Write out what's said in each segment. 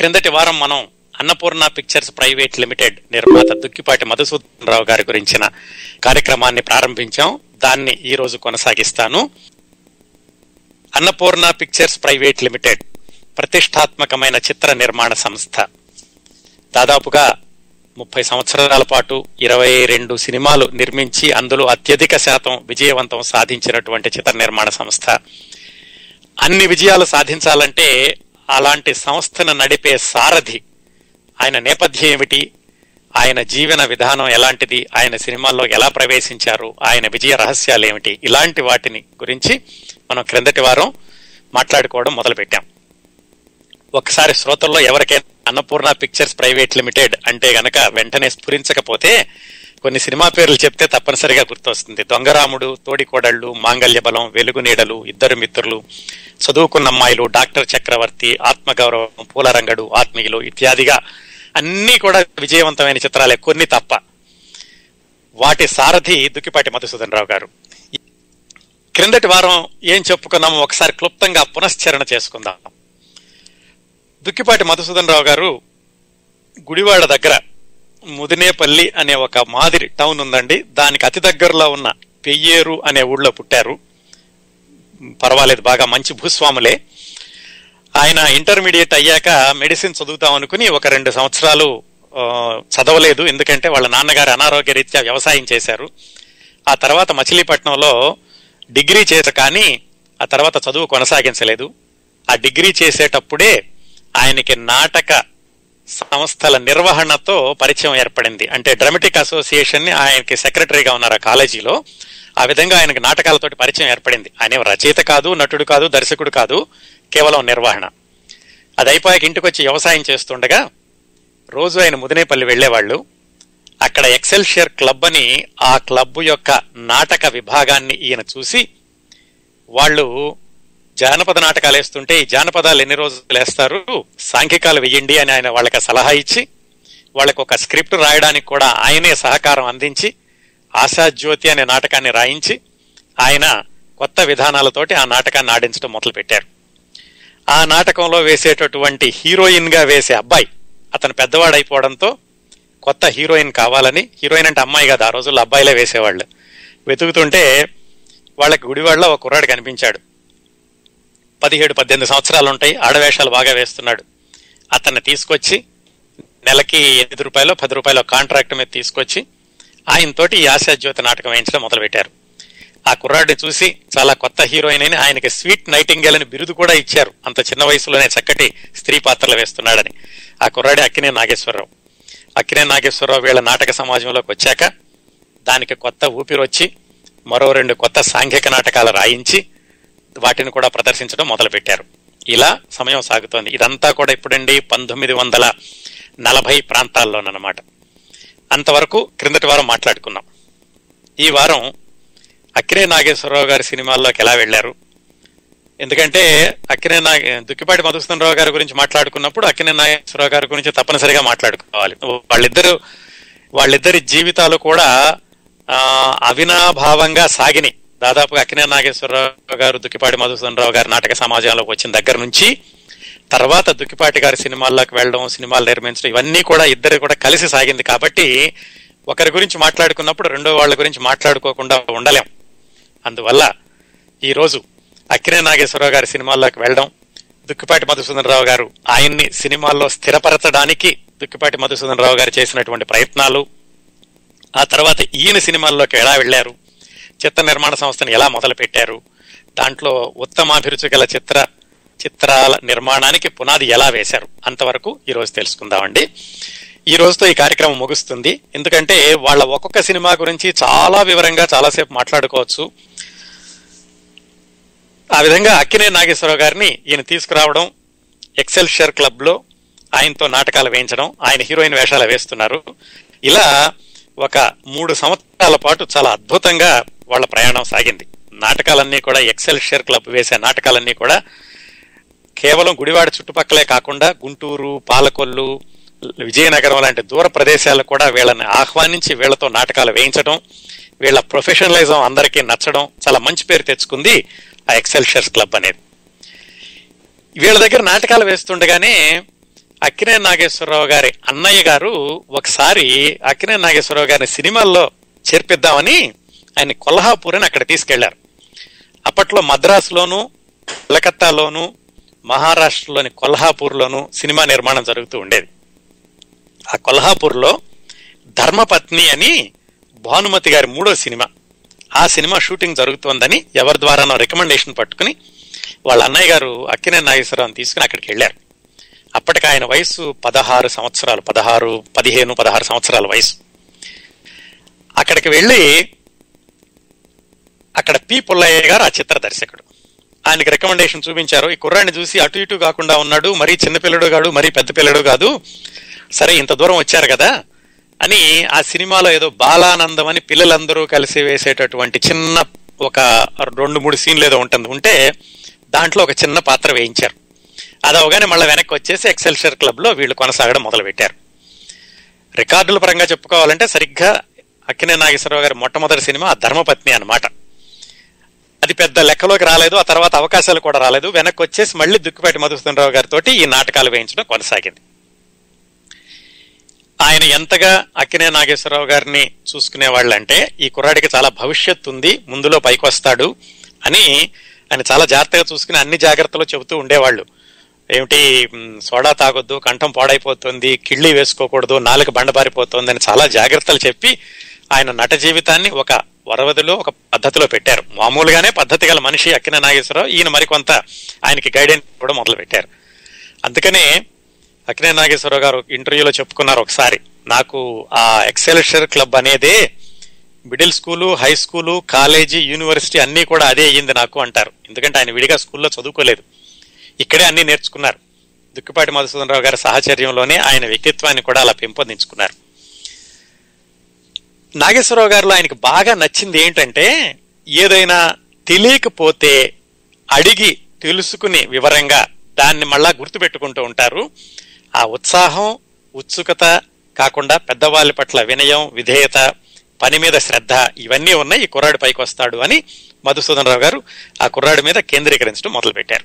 క్రిందటి వారం మనం అన్నపూర్ణ పిక్చర్స్ ప్రైవేట్ లిమిటెడ్ నిర్మాత దుక్కిపాటి మధుసూదన్ రావు గారి గురించిన కార్యక్రమాన్ని ప్రారంభించాం. దాన్ని ఈ రోజు కొనసాగిస్తాను. అన్నపూర్ణ పిక్చర్స్ ప్రైవేట్ లిమిటెడ్ ప్రతిష్టాత్మకమైన చిత్ర నిర్మాణ సంస్థ. దాదాపుగా ముప్పై సంవత్సరాల పాటు ఇరవై రెండు సినిమాలు నిర్మించి అందులో అత్యధిక శాతం విజయవంతం సాధించినటువంటి చిత్ర నిర్మాణ సంస్థ. అన్ని విజయాలు సాధించాలంటే అలాంటి సంస్థను నడిపే సారథి ఆయన నేపథ్యం ఏమిటి? ఆయన జీవన విధానం ఎలాంటిది? ఆయన సినిమాల్లో ఎలా ప్రవేశించారు? ఆయన విజయ రహస్యాలు ఏమిటి? ఇలాంటి వాటిని గురించి మనం క్రిందటి వారం మాట్లాడుకోవడం మొదలుపెట్టాం. ఒకసారి శ్రోతల్లో ఎవరికైనా అన్నపూర్ణ పిక్చర్స్ ప్రైవేట్ లిమిటెడ్ అంటే గనక వెంటనే స్ఫురించకపోతే కొన్ని సినిమా పేర్లు చెప్తే తప్పనిసరిగా గుర్తొస్తుంది. దొంగరాముడు తోడికోడళ్ళు మాంగల్య బలం వెలుగు నీడలు ఇద్దరు మిత్రులు చదువుకున్న అమ్మాయిలు డాక్టర్ చక్రవర్తి ఆత్మగౌరవం పూలరంగడు ఆత్మీయులు ఇత్యాదిగా అన్నీ కూడా విజయవంతమైన చిత్రాలే కొన్ని తప్ప. వాటి సారథి దుక్కిపాటి మధుసూదన్ రావు గారు. క్రిందటి వారం ఏం చెప్పుకున్నామో ఒకసారి క్లుప్తంగా పునశ్చరణ చేసుకుందాం. దుక్కిపాటి మధుసూదన్ రావు గారు గుడివాడ దగ్గర ముదినేపల్లి అనే ఒక మాదిరి టౌన్ ఉందండి. దానికి అతి దగ్గరలో ఉన్న పెయ్యేరు అనే ఊళ్ళో పుట్టారు. పర్వాలేదు బాగా మంచి భూస్వాములే. ఆయన ఇంటర్మీడియట్ అయ్యాక మెడిసిన్ చదువుతాం అనుకుని ఒక రెండు సంవత్సరాలు చదవలేదు. ఎందుకంటే వాళ్ళ నాన్నగారు అనారోగ్య రీత్యా వ్యవసాయం చేశారు. ఆ తర్వాత మచిలీపట్నంలో డిగ్రీ చేత కానీ ఆ తర్వాత చదువు కొనసాగించలేదు. ఆ డిగ్రీ చేసేటప్పుడే ఆయనకి నాటక సంస్థల నిర్వహణతో పరిచయం ఏర్పడింది. అంటే డ్రమటిక్ అసోసియేషన్ని ఆయనకి సెక్రటరీగా ఉన్నారు ఆ కాలేజీలో. ఆ విధంగా ఆయనకు నాటకాలతోటి పరిచయం ఏర్పడింది. ఆయన రచయిత కాదు నటుడు కాదు దర్శకుడు కాదు కేవలం నిర్వహణ. అది అయిపోయాక ఇంటికి వచ్చి వ్యవసాయం చేస్తుండగా రోజు ఆయన ముదినేపల్లి వెళ్ళేవాళ్ళు అక్కడ ఎక్సెల్షియర్ క్లబ్ అని ఆ క్లబ్ యొక్క నాటక విభాగాన్ని ఈయన చూసి వాళ్ళు జానపద నాటకాలు వేస్తుంటే ఈ జానపదాలు ఎన్ని రోజులు వేస్తారు? సాంఘికాలు వెయ్యండి అని ఆయన వాళ్ళకి సలహా ఇచ్చి వాళ్ళకి ఒక స్క్రిప్ట్ రాయడానికి కూడా ఆయనే సహకారం అందించి ఆశాజ్యోతి అనే నాటకాన్ని రాయించి ఆయన కొత్త విధానాలతోటి ఆ నాటకాన్ని ఆడించడం మొదలుపెట్టారు. ఆ నాటకంలో వేసేటటువంటి హీరోయిన్గా వేసే అబ్బాయి అతను పెద్దవాడైపోవడంతో కొత్త హీరోయిన్ కావాలని హీరోయిన్ అంటే అమ్మాయి కదా ఆ రోజుల్లో అబ్బాయిలే వేసేవాళ్ళు. వెతుకుతుంటే వాళ్ళకి గుడివాడలో ఒక కుర్రాడు కనిపించాడు. పదిహేడు పద్దెనిమిది సంవత్సరాలు ఉంటాయి. ఆడవేషాలు బాగా వేస్తున్నాడు. అతన్ని తీసుకొచ్చి నెలకి ఎనిమిది రూపాయలు పది రూపాయల కాంట్రాక్ట్ మీద తీసుకొచ్చి ఆయనతోటి ఈ ఆశాజ్యోతి నాటకం వేయించడం మొదలుపెట్టారు. ఆ కుర్రాడిని చూసి చాలా కొత్త హీరోయిన్ అని ఆయనకి స్వీట్ నైటింగేల్ అని బిరుదు కూడా ఇచ్చారు. అంత చిన్న వయసులోనే చక్కటి స్త్రీ పాత్రలు వేస్తున్నాడని. ఆ కుర్రాడి అక్కినే నాగేశ్వరరావు. అక్కినే నాగేశ్వరరావు వీళ్ళ నాటక సమాజంలోకి వచ్చాక దానికి కొత్త ఊపిరి వచ్చి మరో రెండు కొత్త సాంఘిక నాటకాలు రాయించి వాటిని కూడా ప్రదర్శించడం మొదలుపెట్టారు. ఇలా సమయం సాగుతోంది. ఇదంతా కూడా ఇప్పుడండి పంతొమ్మిది వందల నలభై ప్రాంతాల్లోనమాట అంతవరకు క్రిందటి వారం మాట్లాడుకున్నాం ఈ వారం అక్కినే నాగేశ్వరరావు గారి సినిమాల్లోకి ఎలా వెళ్ళారు? ఎందుకంటే అక్కినే నాగ దుక్కిపాటి మధుసూదనరావు గారి గురించి మాట్లాడుకున్నప్పుడు అక్కినే నాగేశ్వరరావు గారి గురించి తప్పనిసరిగా మాట్లాడుకోవాలి. వాళ్ళిద్దరు వాళ్ళిద్దరి జీవితాలు కూడా అవినాభావంగా సాగినాయి. దాదాపుగా అక్కినే నాగేశ్వరరావు గారు దుక్కిపాటి మధుసూదన్ రావు గారి నాటక సమాజంలోకి వచ్చిన దగ్గర నుంచి తర్వాత దుక్కిపాటి గారి సినిమాల్లోకి వెళ్ళడం సినిమాలు నిర్మించడం ఇవన్నీ కూడా ఇద్దరు కూడా కలిసి సాగింది కాబట్టి ఒకరి గురించి మాట్లాడుకున్నప్పుడు రెండో వాళ్ళ గురించి మాట్లాడుకోకుండా ఉండలేం. అందువల్ల ఈరోజు అక్కినే నాగేశ్వరరావు గారి సినిమాల్లోకి వెళ్ళడం దుక్కిపాటి మధుసూదన్ రావు గారు ఆయన్ని సినిమాల్లో స్థిరపరచడానికి దుక్కిపాటి మధుసూదన్ రావు గారు చేసినటువంటి ప్రయత్నాలు ఆ తర్వాత ఈయన సినిమాల్లోకి ఎలా వెళ్ళారు చిత్ర నిర్మాణ సంస్థను ఎలా మొదలుపెట్టారు? దాంట్లో ఉత్తమాభిరుచి గల చిత్ర చిత్రాల నిర్మాణానికి పునాది ఎలా వేశారు? అంతవరకు ఈరోజు తెలుసుకుందామండి. ఈ రోజుతో ఈ కార్యక్రమం ముగుస్తుంది. ఎందుకంటే వాళ్ళ ఒక్కొక్క సినిమా గురించి చాలా వివరంగా చాలాసేపు మాట్లాడుకోవచ్చు. ఆ విధంగా అక్కినే నాగేశ్వరరావు గారిని ఈయన తీసుకురావడం ఎక్సెల్ షేర్ క్లబ్లో ఆయనతో నాటకాలు వేయించడం ఆయన హీరోయిన్ వేషాలు వేస్తున్నారు. ఇలా ఒక మూడు సంవత్సరాల పాటు చాలా అద్భుతంగా వాళ్ళ ప్రయాణం సాగింది. నాటకాలన్నీ కూడా ఎక్సెల్ షేర్ క్లబ్ వేసే నాటకాలన్నీ కూడా కేవలం గుడివాడ చుట్టుపక్కలే కాకుండా గుంటూరు పాలకొల్లు విజయనగరం లాంటి దూర ప్రదేశాలకు కూడా వీళ్ళని ఆహ్వానించి వీళ్ళతో నాటకాలు వేయించడం వీళ్ళ ప్రొఫెషనలిజం అందరికీ నచ్చడం చాలా మంచి పేరు తెచ్చుకుంది ఆ ఎక్సెల్ షేర్స్ క్లబ్ అనేది. వీళ్ళ దగ్గర నాటకాలు వేస్తుండగానే అక్కినే నాగేశ్వరరావు గారి అన్నయ్య గారు ఒకసారి అక్కినే నాగేశ్వరరావు గారిని సినిమాల్లో చేర్పిద్దామని ఆయన కొల్హాపూర్ అని అక్కడ తీసుకెళ్ళారు. అప్పట్లో మద్రాసులోను కలకత్తాలోను మహారాష్ట్రలోని కొల్హాపూర్లోను సినిమా నిర్మాణం జరుగుతూ ఉండేది. ఆ కొల్హాపూర్లో ధర్మపత్ని అని భానుమతి గారి మూడో సినిమా. ఆ సినిమా షూటింగ్ జరుగుతోందని ఎవరి ద్వారానో రికమెండేషన్ పట్టుకుని వాళ్ళ అన్నయ్య గారు అక్కినే నాగేశ్వరరావుని తీసుకుని అక్కడికి వెళ్ళారు. అప్పటికి ఆయన వయసు పదహారు సంవత్సరాలు పదహారు పదిహేను పదహారు సంవత్సరాల వయసు అక్కడికి వెళ్ళి అక్కడ పి పుల్లయ్య గారు ఆ చిత్ర దర్శకుడు. ఆయనకి రికమెండేషన్ చూపించారు. ఈ కుర్రాన్ని చూసి అటు ఇటు కాకుండా ఉన్నాడు. మరీ చిన్నపిల్లడు కాడు మరీ పెద్ద పిల్లడు కాదు. సరే ఇంత దూరం వచ్చారు కదా అని ఆ సినిమాలో ఏదో బాలానందం అని పిల్లలందరూ కలిసి వేసేటటువంటి చిన్న ఒక రెండు మూడు సీన్లు ఏదో ఉంటుంది. ఉంటే దాంట్లో ఒక చిన్న పాత్ర వేయించారు. అది అవగానే మళ్ళీ వెనక్కి వచ్చేసి ఎక్సెల్షర్ క్లబ్లో వీళ్ళు కొనసాగడం మొదలుపెట్టారు. రికార్డుల పరంగా చెప్పుకోవాలంటే సరిగ్గా అక్కినే నాగేశ్వరరావు గారి మొట్టమొదటి సినిమా ఆ ధర్మపత్ని అనమాట అది పెద్ద లెక్కలోకి రాలేదు ఆ తర్వాత అవకాశాలు కూడా రాలేదు. వెనక్కి వచ్చేసి మళ్ళీ దుక్కిపేట మధుసూదనరావు గారితో ఈ నాటకాలు వేయించడం కొనసాగింది. ఆయన ఎంతగా అక్కినే నాగేశ్వరరావు గారిని చూసుకునే వాళ్ళంటే ఈ కుర్రాడికి చాలా భవిష్యత్తు ఉంది ముందులో పైకొస్తాడు అని ఆయన చాలా జాగ్రత్తగా చూసుకుని అన్ని జాగ్రత్తలు చెబుతూ ఉండేవాళ్ళు. ఏమిటి సోడా తాగొద్దు కంఠం పాడైపోతుంది కిళ్ళి వేసుకోకూడదు నాలుక బండబారిపోతుంది అని చాలా జాగ్రత్తలు చెప్పి ఆయన నట జీవితాన్ని ఒక వరవదిలో ఒక పద్ధతిలో పెట్టారు. మామూలుగానే పద్ధతి గల మనిషి అక్కిన నాగేశ్వరరావు ఈయన మరికొంత ఆయనకి గైడెన్స్ కూడా మొదలు పెట్టారు. అందుకనే అక్కినే నాగేశ్వరరావు గారు ఇంటర్వ్యూలో చెప్పుకున్నారు ఒకసారి నాకు ఆ ఎక్సెల్షర్ క్లబ్ అనేదే middle school high school college university అన్నీ కూడా అదే అయ్యింది నాకు అంటారు. ఎందుకంటే ఆయన విడిగా స్కూల్లో చదువుకోలేదు. ఇక్కడే అన్నీ నేర్చుకున్నారు. దుక్కిపాటి మధుసూదనరావు గారి సాహచర్యంలోనే ఆయన వ్యక్తిత్వాన్ని కూడా అలా పెంపొందించుకున్నారు. నాగేశ్వరరావు గారిలో ఆయనకి బాగా నచ్చింది ఏంటంటే ఏదైనా తెలియకపోతే అడిగి తెలుసుకుని వివరంగా దాన్ని మళ్ళా గుర్తుపెట్టుకుంటూ ఉంటారు. ఆ ఉత్సాహం ఉత్సుకత కాకుండా పెద్దవాళ్ళ పట్ల వినయం విధేయత పని మీద శ్రద్ధ ఇవన్నీ ఉన్నాయి. ఈ కుర్రాడు పైకి వస్తాడు అని మధుసూదన్ రావు గారు ఆ కుర్రాడి మీద కేంద్రీకరించడం మొదలుపెట్టారు.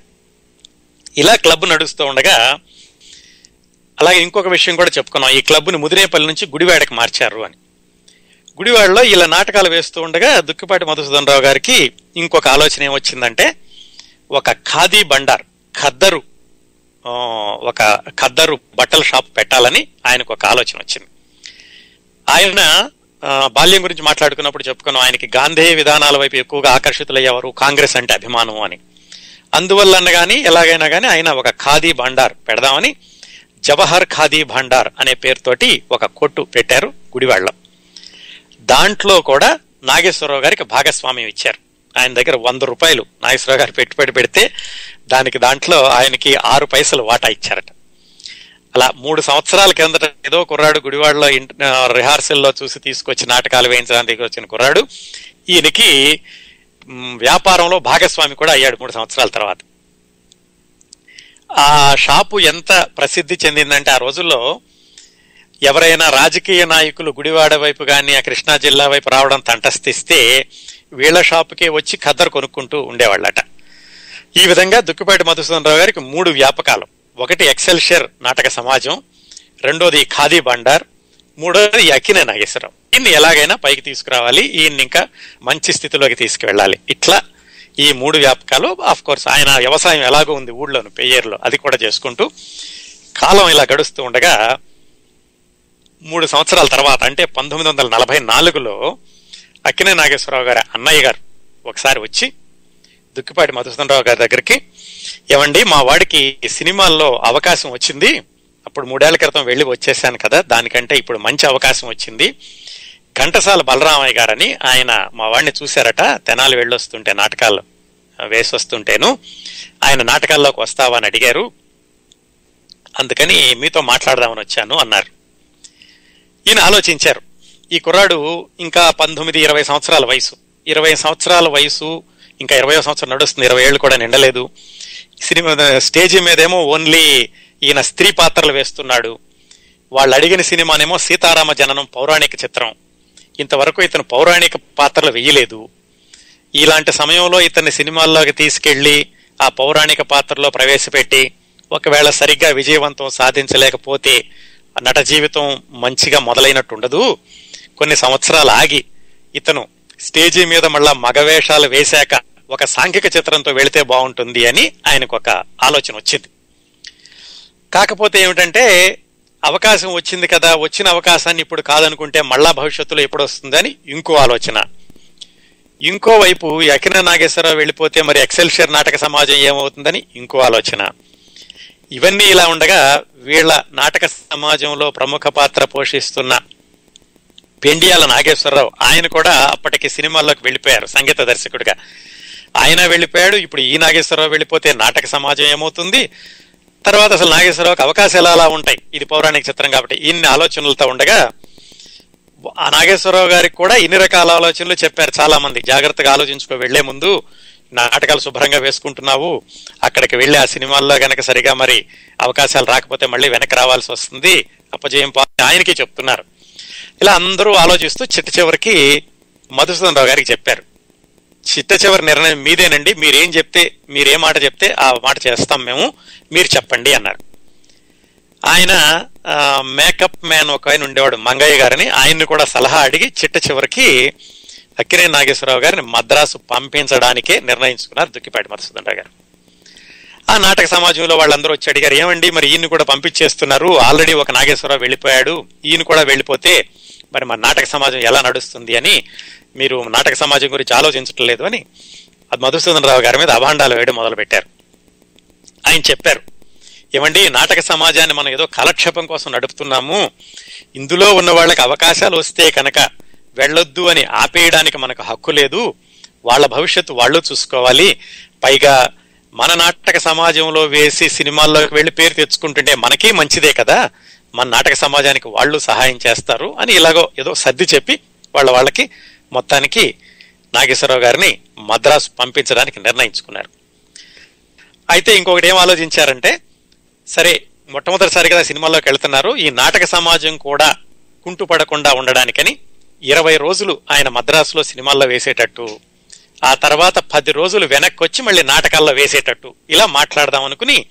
ఇలా క్లబ్ నడుస్తూ ఉండగా అలాగే ఇంకొక విషయం కూడా చెప్పుకున్నాం. ఈ క్లబ్ని ముదిరేపల్లి నుంచి గుడివాడకి మార్చారు అని. గుడివాడలో ఇలా నాటకాలు వేస్తూ ఉండగా దుక్కిపాటి మధుసూదన్ రావు గారికి ఇంకొక ఆలోచన ఏమొచ్చిందంటే ఒక ఖాదీ బండార్ ఖద్దరు ఒక ఖద్దరు బట్టల షాప్ పెట్టాలని ఆయనకు ఒక ఆలోచన వచ్చింది. ఆయన బాల్యం గురించి మాట్లాడుకున్నప్పుడు చెప్పుకున్నాం ఆయనకి గాంధేయ విధానాల వైపు ఎక్కువగా ఆకర్షితులయ్యేవారు కాంగ్రెస్ అంటే అభిమానం అని. అందువల్ల కానీ ఎలాగైనా కానీ ఆయన ఒక ఖాదీ భాండార్ పెడదామని జవహర్ ఖాదీ భాండార్ అనే పేరుతోటి ఒక కొట్టు పెట్టారు గుడివాళ్ళం దాంట్లో కూడా నాగేశ్వరరావు గారికి భాగస్వామ్యం ఇచ్చారు. ఆయన దగ్గర వంద రూపాయలు నాగేశ్వరరావు గారు పెట్టుబడి పెడితే దానికి దాంట్లో ఆయనకి ఆరు పైసలు వాటా ఇచ్చారట. అలా మూడు సంవత్సరాల కిందట ఏదో కుర్రాడు గుడివాడలో రిహార్సల్లో చూసి తీసుకొచ్చి నాటకాలు వేయించడానికి వచ్చిన కుర్రాడు. ఈయనకి వ్యాపారంలో భాగస్వామి కూడా అయ్యాడు మూడు సంవత్సరాల తర్వాత. ఆ షాపు ఎంత ప్రసిద్ధి చెందిందంటే ఆ రోజుల్లో ఎవరైనా రాజకీయ నాయకులు గుడివాడ వైపు కానీ ఆ కృష్ణా జిల్లా వైపు రావడం తంటస్థిస్తే వీళ్ళ షాపుకే వచ్చి ఖద్దరు కొనుక్కుంటూ ఉండేవాళ్ళట. ఈ విధంగా దుక్కిపాటి మధుసూదన్ రావు గారికి మూడు వ్యాపకాలు. ఒకటి ఎక్సెల్షియర్ నాటక సమాజం రెండోది ఖాదీ బండార్ మూడోది అక్కినే నాగేశ్వరరావు. ఈయన్ని ఎలాగైనా పైకి తీసుకురావాలి ఈయన్ని ఇంకా మంచి స్థితిలోకి తీసుకువెళ్ళాలి. ఇట్లా ఈ మూడు వ్యాపకాలు ఆఫ్ కోర్స్ ఆయన వ్యవసాయం ఎలాగో ఉంది ఊళ్ళోను పెయ్యేరులో అది కూడా చేసుకుంటూ కాలం ఇలా గడుస్తూ ఉండగా మూడు సంవత్సరాల తర్వాత అంటే పంతొమ్మిది వందల నలభై నాలుగులో అక్కినే నాగేశ్వరరావు గారి అన్నయ్య గారు ఒకసారి వచ్చి దుక్కిపాటి మధుసూదనరావు గారి దగ్గరికి ఏమండి మా వాడికి సినిమాల్లో అవకాశం వచ్చింది. అప్పుడు మూడేళ్ళ క్రితం వెళ్ళి వచ్చేసాను కదా దానికంటే ఇప్పుడు మంచి అవకాశం వచ్చింది. ఘంటసాల బలరామయ్య గారని ఆయన మా వాడిని చూశారట తెనాలి వెళ్ళొస్తుంటే నాటకాలు వేసి వస్తుంటేను ఆయన నాటకాల్లోకి వస్తావా? అని అడిగారు. అందుకని మీతో మాట్లాడదామని వచ్చాను అన్నారు. ఈయన ఆలోచించారు. ఈ కుర్రాడు ఇంకా పంతొమ్మిది ఇరవై సంవత్సరాల వయసు. ఇరవై సంవత్సరాల వయసు ఇంకా ఇరవై సంవత్సరం నడుస్తుంది ఇరవై ఏళ్ళు కూడా నిండలేదు. సినిమా స్టేజ్ మీదేమో ఓన్లీ ఈయన స్త్రీ పాత్రలు వేస్తున్నాడు. వాళ్ళు అడిగిన సినిమానేమో సీతారామ జననం పౌరాణిక చిత్రం. ఇంతవరకు ఇతను పౌరాణిక పాత్రలు వేయలేదు. ఇలాంటి సమయంలో ఇతన్ని సినిమాల్లోకి తీసుకెళ్ళి ఆ పౌరాణిక పాత్రలో ప్రవేశపెట్టి ఒకవేళ సరిగ్గా విజయవంతం సాధించలేకపోతే నట జీవితం మంచిగా మొదలైనట్టు ఉండదు. కొన్ని సంవత్సరాలు ఆగి ఇతను స్టేజీ మీద మళ్ళా మగవేషాలు వేశాక ఒక సాంఘిక చిత్రంతో వెళితే బాగుంటుంది అని ఆయనకు ఒక ఆలోచన వచ్చింది. కాకపోతే ఏమిటంటే అవకాశం వచ్చింది కదా వచ్చిన అవకాశాన్ని ఇప్పుడు కాదనుకుంటే మళ్ళా భవిష్యత్తులో ఎప్పుడు వస్తుందని ఇంకో ఆలోచన. ఇంకోవైపు అకిన నాగేశ్వరరావు వెళ్ళిపోతే మరి ఎక్సెల్షియర్ నాటక సమాజం ఏమవుతుందని ఇంకో ఆలోచన. ఇవన్నీ ఇలా ఉండగా వీళ్ళ నాటక సమాజంలో ప్రముఖ పాత్ర పోషిస్తున్న పెండియాల నాగేశ్వరరావు ఆయన కూడా అప్పటికి సినిమాల్లోకి వెళ్ళిపోయారు సంగీత దర్శకుడిగా. ఆయన వెళ్ళిపోయాడు ఇప్పుడు ఈ నాగేశ్వరరావు వెళ్ళిపోతే నాటక సమాజం ఏమవుతుంది? తర్వాత అసలు నాగేశ్వరరావుకి అవకాశాలు అలా ఉంటాయి? ఇది పౌరాణిక చిత్రం కాబట్టి ఇన్ని ఆలోచనలతో ఉండగా ఆ నాగేశ్వరరావు గారికి కూడా ఇన్ని రకాల ఆలోచనలు చెప్పారు చాలా మంది జాగ్రత్తగా ఆలోచించుకో వెళ్ళే ముందు నాటకాలు శుభ్రంగా వేసుకుంటున్నావు అక్కడికి వెళ్ళి ఆ సినిమాల్లో గనక సరిగా మరి అవకాశాలు రాకపోతే మళ్ళీ వెనక్కి రావాల్సి వస్తుంది. అప్పజయం పా ఆయనకి చెప్తున్నారు. ఇలా అందరూ ఆలోచిస్తూ చిట్ట చివరికి మధుసూదన్ రావు గారికి చెప్పారు. చిట్ట చివరి నిర్ణయం మీదేనండి. మీరేం చెప్తే మీరేం మాట చెప్తే ఆ మాట చేస్తాం మేము. మీరు చెప్పండి అన్నారు. ఆయన మేకప్ మ్యాన్ ఒక ఆయన ఉండేవాడు మంగయ్య గారిని. ఆయన్ని కూడా సలహా అడిగి చిట్ట చివరికి అక్కినే నాగేశ్వరరావు గారిని మద్రాసు పంపించడానికే నిర్ణయించుకున్నారు దుక్కిపాటి మధుసూదన్ రావు గారు. ఆ నాటక సమాజంలో వాళ్ళందరూ వచ్చి అడిగారు ఏమండి మరి ఈయన కూడా పంపించేస్తున్నారు? ఆల్రెడీ ఒక నాగేశ్వరరావు వెళ్ళిపోయాడు. ఈయన కూడా వెళ్ళిపోతే మరి మన నాటక సమాజం ఎలా నడుస్తుంది అని మీరు నాటక సమాజం గురించి ఆలోచించటం లేదు అని అది మధుసూదన్ రావు గారి మీద అభాండాలు వేయడం మొదలు పెట్టారు ఆయన చెప్పారు ఏమండి నాటక సమాజాన్ని మనం ఏదో కాలక్షేపం కోసం నడుపుతున్నాము. ఇందులో ఉన్న వాళ్ళకి అవకాశాలు వస్తే కనుక వెళ్ళొద్దు అని ఆపేయడానికి మనకు హక్కు లేదు. వాళ్ళ భవిష్యత్తు వాళ్ళు చూసుకోవాలి. పైగా మన నాటక సమాజంలో వేసి సినిమాల్లోకి వెళ్ళి పేరు తెచ్చుకుంటుంటే మనకే మంచిదే కదా. మన నాటక సమాజానికి వాళ్ళు సహాయం చేస్తారు అని ఇలాగో ఏదో సర్ది చెప్పి వాళ్ళ వాళ్ళకి మొత్తానికి నాగేశ్వరరావు గారిని మద్రాసు పంపించడానికి నిర్ణయించుకున్నారు. అయితే ఇంకొకటి ఏం ఆలోచించారంటే సరే మొట్టమొదటిసారిగా సినిమాల్లోకి వెళ్తున్నారు. ఈ నాటక సమాజం కూడా కుంటుపడకుండా ఉండడానికని ఇరవై రోజులు ఆయన మద్రాసులో సినిమాల్లో వేసేటట్టు ఆ తర్వాత పది రోజులు వెనక్కి వచ్చి మళ్ళీ నాటకాల్లో వేసేటట్టు ఇలా మాట్లాడదాం అనుకుని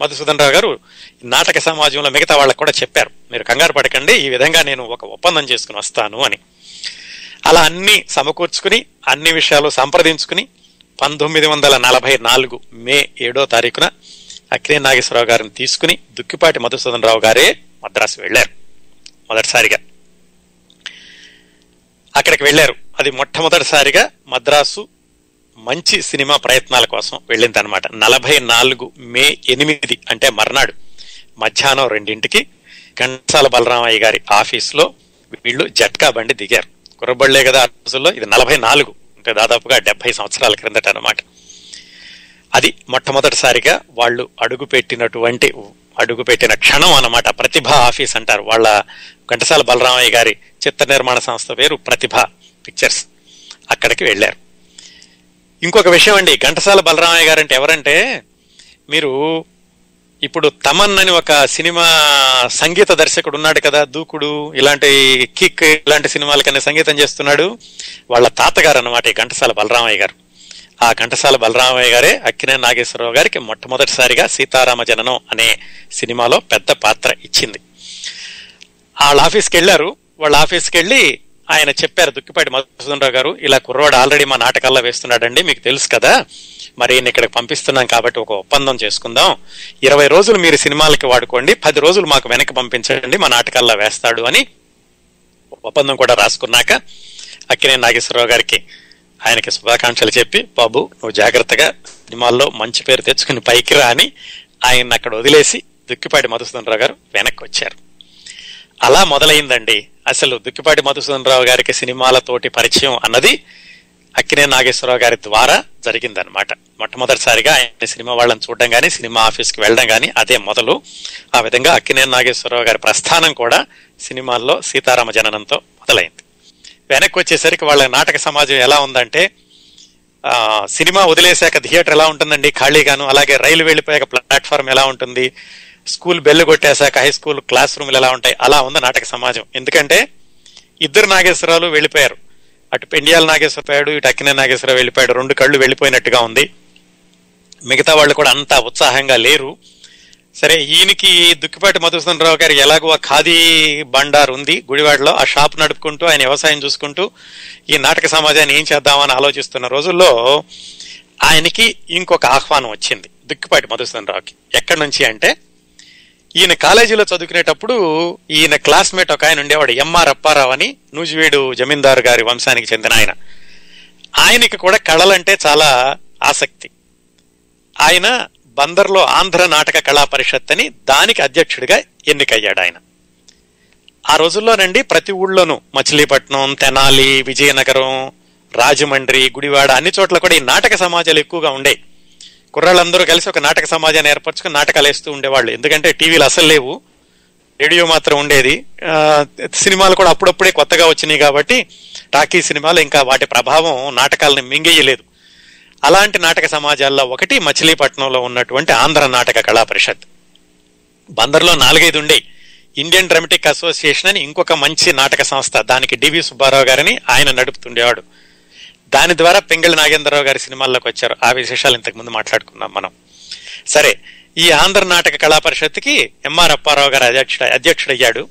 మధుసూదన్ రావు గారు నాటక సమాజంలో మిగతా వాళ్ళకు కూడా చెప్పారు. మీరు కంగారు పడకండి ఈ విధంగా నేను ఒక ఒప్పందం చేసుకుని వస్తాను అని. అలా అన్ని సమకూర్చుకుని అన్ని విషయాలు సంప్రదించుకుని పంతొమ్మిది వందల నలభై నాలుగు మే ఏడో తారీఖున అక్కినే నాగేశ్వరరావు గారిని తీసుకుని దుక్కిపాటి మధుసూదన్ రావు గారే మద్రాసు వెళ్ళారు మొదటిసారిగా. అక్కడికి వెళ్ళారు. అది మొట్టమొదటిసారిగా మద్రాసు మంచి సినిమా ప్రయత్నాల కోసం వెళ్ళింది అనమాట నలభై నాలుగు మే ఎనిమిది అంటే మర్నాడు మధ్యాహ్నం రెండింటికి ఘంటసాల బలరామయ్య గారి ఆఫీస్లో వీళ్ళు జట్కా బండి దిగారు. కుర్రబళ్ళే కదా ఆ రోజుల్లో. ఇది నలభై నాలుగు అంటే దాదాపుగా డెబ్బై సంవత్సరాల క్రిందట అనమాట అది మొట్టమొదటిసారిగా వాళ్ళు అడుగు అడుగుపెట్టిన క్షణం అన్నమాట. ప్రతిభ ఆఫీస్ అంటారు. వాళ్ళ ఘంటసాల బలరామయ్య గారి చిత్ర నిర్మాణ సంస్థ పేరు ప్రతిభ పిక్చర్స్. అక్కడికి వెళ్ళారు. ఇంకొక విషయం అండి. ఘంటసాల బలరామయ్య గారు అంటే ఎవరంటే మీరు ఇప్పుడు తమన్ అని ఒక సినిమా సంగీత దర్శకుడు ఉన్నాడు కదా దూకుడు ఇలాంటి కిక్ ఇలాంటి సినిమాలకనే సంగీతం చేస్తున్నాడు. వాళ్ళ తాతగారు అన్నమాట ఈ ఘంటసాల బలరామయ్య గారు. ఆ ఘంటసాల బలరామయ్య గారే అక్కినే నాగేశ్వరరావు గారికి మొట్టమొదటిసారిగా సీతారామ జననం అనే సినిమాలో పెద్ద పాత్ర ఇచ్చింది. వాళ్ళ ఆఫీస్కి వెళ్ళారు వాళ్ళ ఆఫీస్కి వెళ్ళి ఆయన చెప్పారు దుక్కిపాటి మధుసూదనరావు గారు ఇలా కుర్రవాడు ఆల్రెడీ మా నాటకాల్లో వేస్తున్నాడండి మీకు తెలుసు కదా. మరి నేను ఇక్కడికి పంపిస్తున్నాం కాబట్టి ఒక ఒప్పందం చేసుకుందాం. ఇరవై రోజులు మీరు సినిమాలకి వాడుకోండి పది రోజులు మాకు వెనక్కి పంపించండి మా నాటకాల్లో వేస్తాడు అని ఒప్పందం కూడా రాసుకున్నాక అక్కినే నాగేశ్వరరావు గారికి ఆయనకి శుభాకాంక్షలు చెప్పి బాబు నువ్వు జాగ్రత్తగా సినిమాల్లో మంచి పేరు తెచ్చుకుని పైకి రా అని ఆయన అక్కడ వదిలేసి దుక్కిపాటి మధుసూదన్ రావు గారు వెనక్కి వచ్చారు. అలా మొదలైందండి. అసలు దుక్కిపాటి మధుసూదన్ రావు గారికి సినిమాలతోటి పరిచయం అన్నది అక్కినే నాగేశ్వరరావు గారి ద్వారా జరిగిందనమాట మొట్టమొదటిసారిగా ఆయన సినిమా వాళ్ళని చూడడం కానీ సినిమా ఆఫీస్కి వెళ్ళడం కానీ అదే మొదలు. ఆ విధంగా అక్కినే నాగేశ్వరరావు గారి ప్రస్థానం కూడా సినిమాల్లో సీతారామ జననంతో మొదలైంది. వెనక్కి వచ్చేసరికి వాళ్ళ నాటక సమాజం ఎలా ఉందంటే సినిమా వదిలేశాక థియేటర్ ఎలా ఉంటుందండి? ఖాళీగాను అలాగే రైలు వెళ్ళిపోయాక ప్లాట్ఫామ్ ఎలా ఉంటుంది? స్కూల్ బెల్లు కొట్టేశాక హై స్కూల్ క్లాస్ రూమ్లు ఎలా ఉంటాయి? అలా ఉంది నాటక సమాజం. ఎందుకంటే ఇద్దరు నాగేశ్వరరావు వెళ్ళిపోయారు. అటు పెండియాల నాగేశ్వరరావు ఇటు అక్కినే నాగేశ్వరరావు వెళ్ళిపోయాడు. రెండు కళ్ళు వెళ్ళిపోయినట్టుగా ఉంది. మిగతా వాళ్ళు కూడా అంత ఉత్సాహంగా లేరు. సరే ఈయనకి దుక్కిపాటి మధుసూదన్ రావు గారు ఎలాగో ఆ ఖాదీ బండార్ ఉంది గుడివాడలో ఆ షాప్ నడుపుకుంటూ ఆయన వ్యవసాయం చూసుకుంటూ ఈ నాటక సమాజాన్ని ఏం చేద్దామని ఆలోచిస్తున్న రోజుల్లో ఆయనకి ఇంకొక ఆహ్వానం వచ్చింది దుక్కిపాటి మధుసూదన్ రావుకి ఎక్కడి నుంచి అంటే ఈయన కాలేజీలో చదువుకునేటప్పుడు ఈయన క్లాస్మేట్ ఒక ఆయన ఉండేవాడు ఎంఆర్ అప్పారావు అని నూజివీడు జమీందారు గారి వంశానికి చెందిన ఆయన. ఆయనకి కూడా కళలంటే చాలా ఆసక్తి. ఆయన బందర్లో ఆంధ్ర నాటక కళా పరిషత్ అని దానికి అధ్యక్షుడిగా ఎన్నికయ్యాడు ఆయన ఆ రోజుల్లోనండి ప్రతి ఊళ్ళోనూ మచిలీపట్నం తెనాలి విజయనగరం రాజమండ్రి గుడివాడ అన్ని చోట్ల కూడా ఈ నాటక సమాజాలు ఎక్కువగా ఉండేవి కుర్రాళ్ళందరూ కలిసి ఒక నాటక సమాజాన్ని ఏర్పరచుకుని నాటకాలు వేస్తూ ఉండేవాళ్ళు. ఎందుకంటే టీవీలు అసలు లేవు. రేడియో మాత్రం ఉండేది. సినిమాలు కూడా అప్పుడప్పుడే కొత్తగా వచ్చినాయి కాబట్టి టాకీ సినిమాలు ఇంకా వాటి ప్రభావం నాటకాలను మింగేయలేదు. అలాంటి నాటక సమాజాల్లో ఒకటి మచిలీపట్నంలో ఉన్నటువంటి ఆంధ్ర నాటక కళా పరిషత్. బందర్లో నాలుగైదు ఉండే ఇండియన్ డ్రమటిక్ అసోసియేషన్ అని ఇంకొక మంచి నాటక సంస్థ దానికి డివి సుబ్బారావు గారిని ఆయన నడుపుతుండేవాడు. దాని ద్వారా పెంగళి నాగేంద్రరావు గారి సినిమాల్లోకి వచ్చారు. ఆ విశేషాలు ఇంతకు ముందు మాట్లాడుకున్నాం మనం. సరే ఈ ఆంధ్ర నాటక కళా పరిషత్కి ఎంఆర్ అప్పారావు గారు అధ్యక్షుడు అధ్యక్షుడయ్యాడు.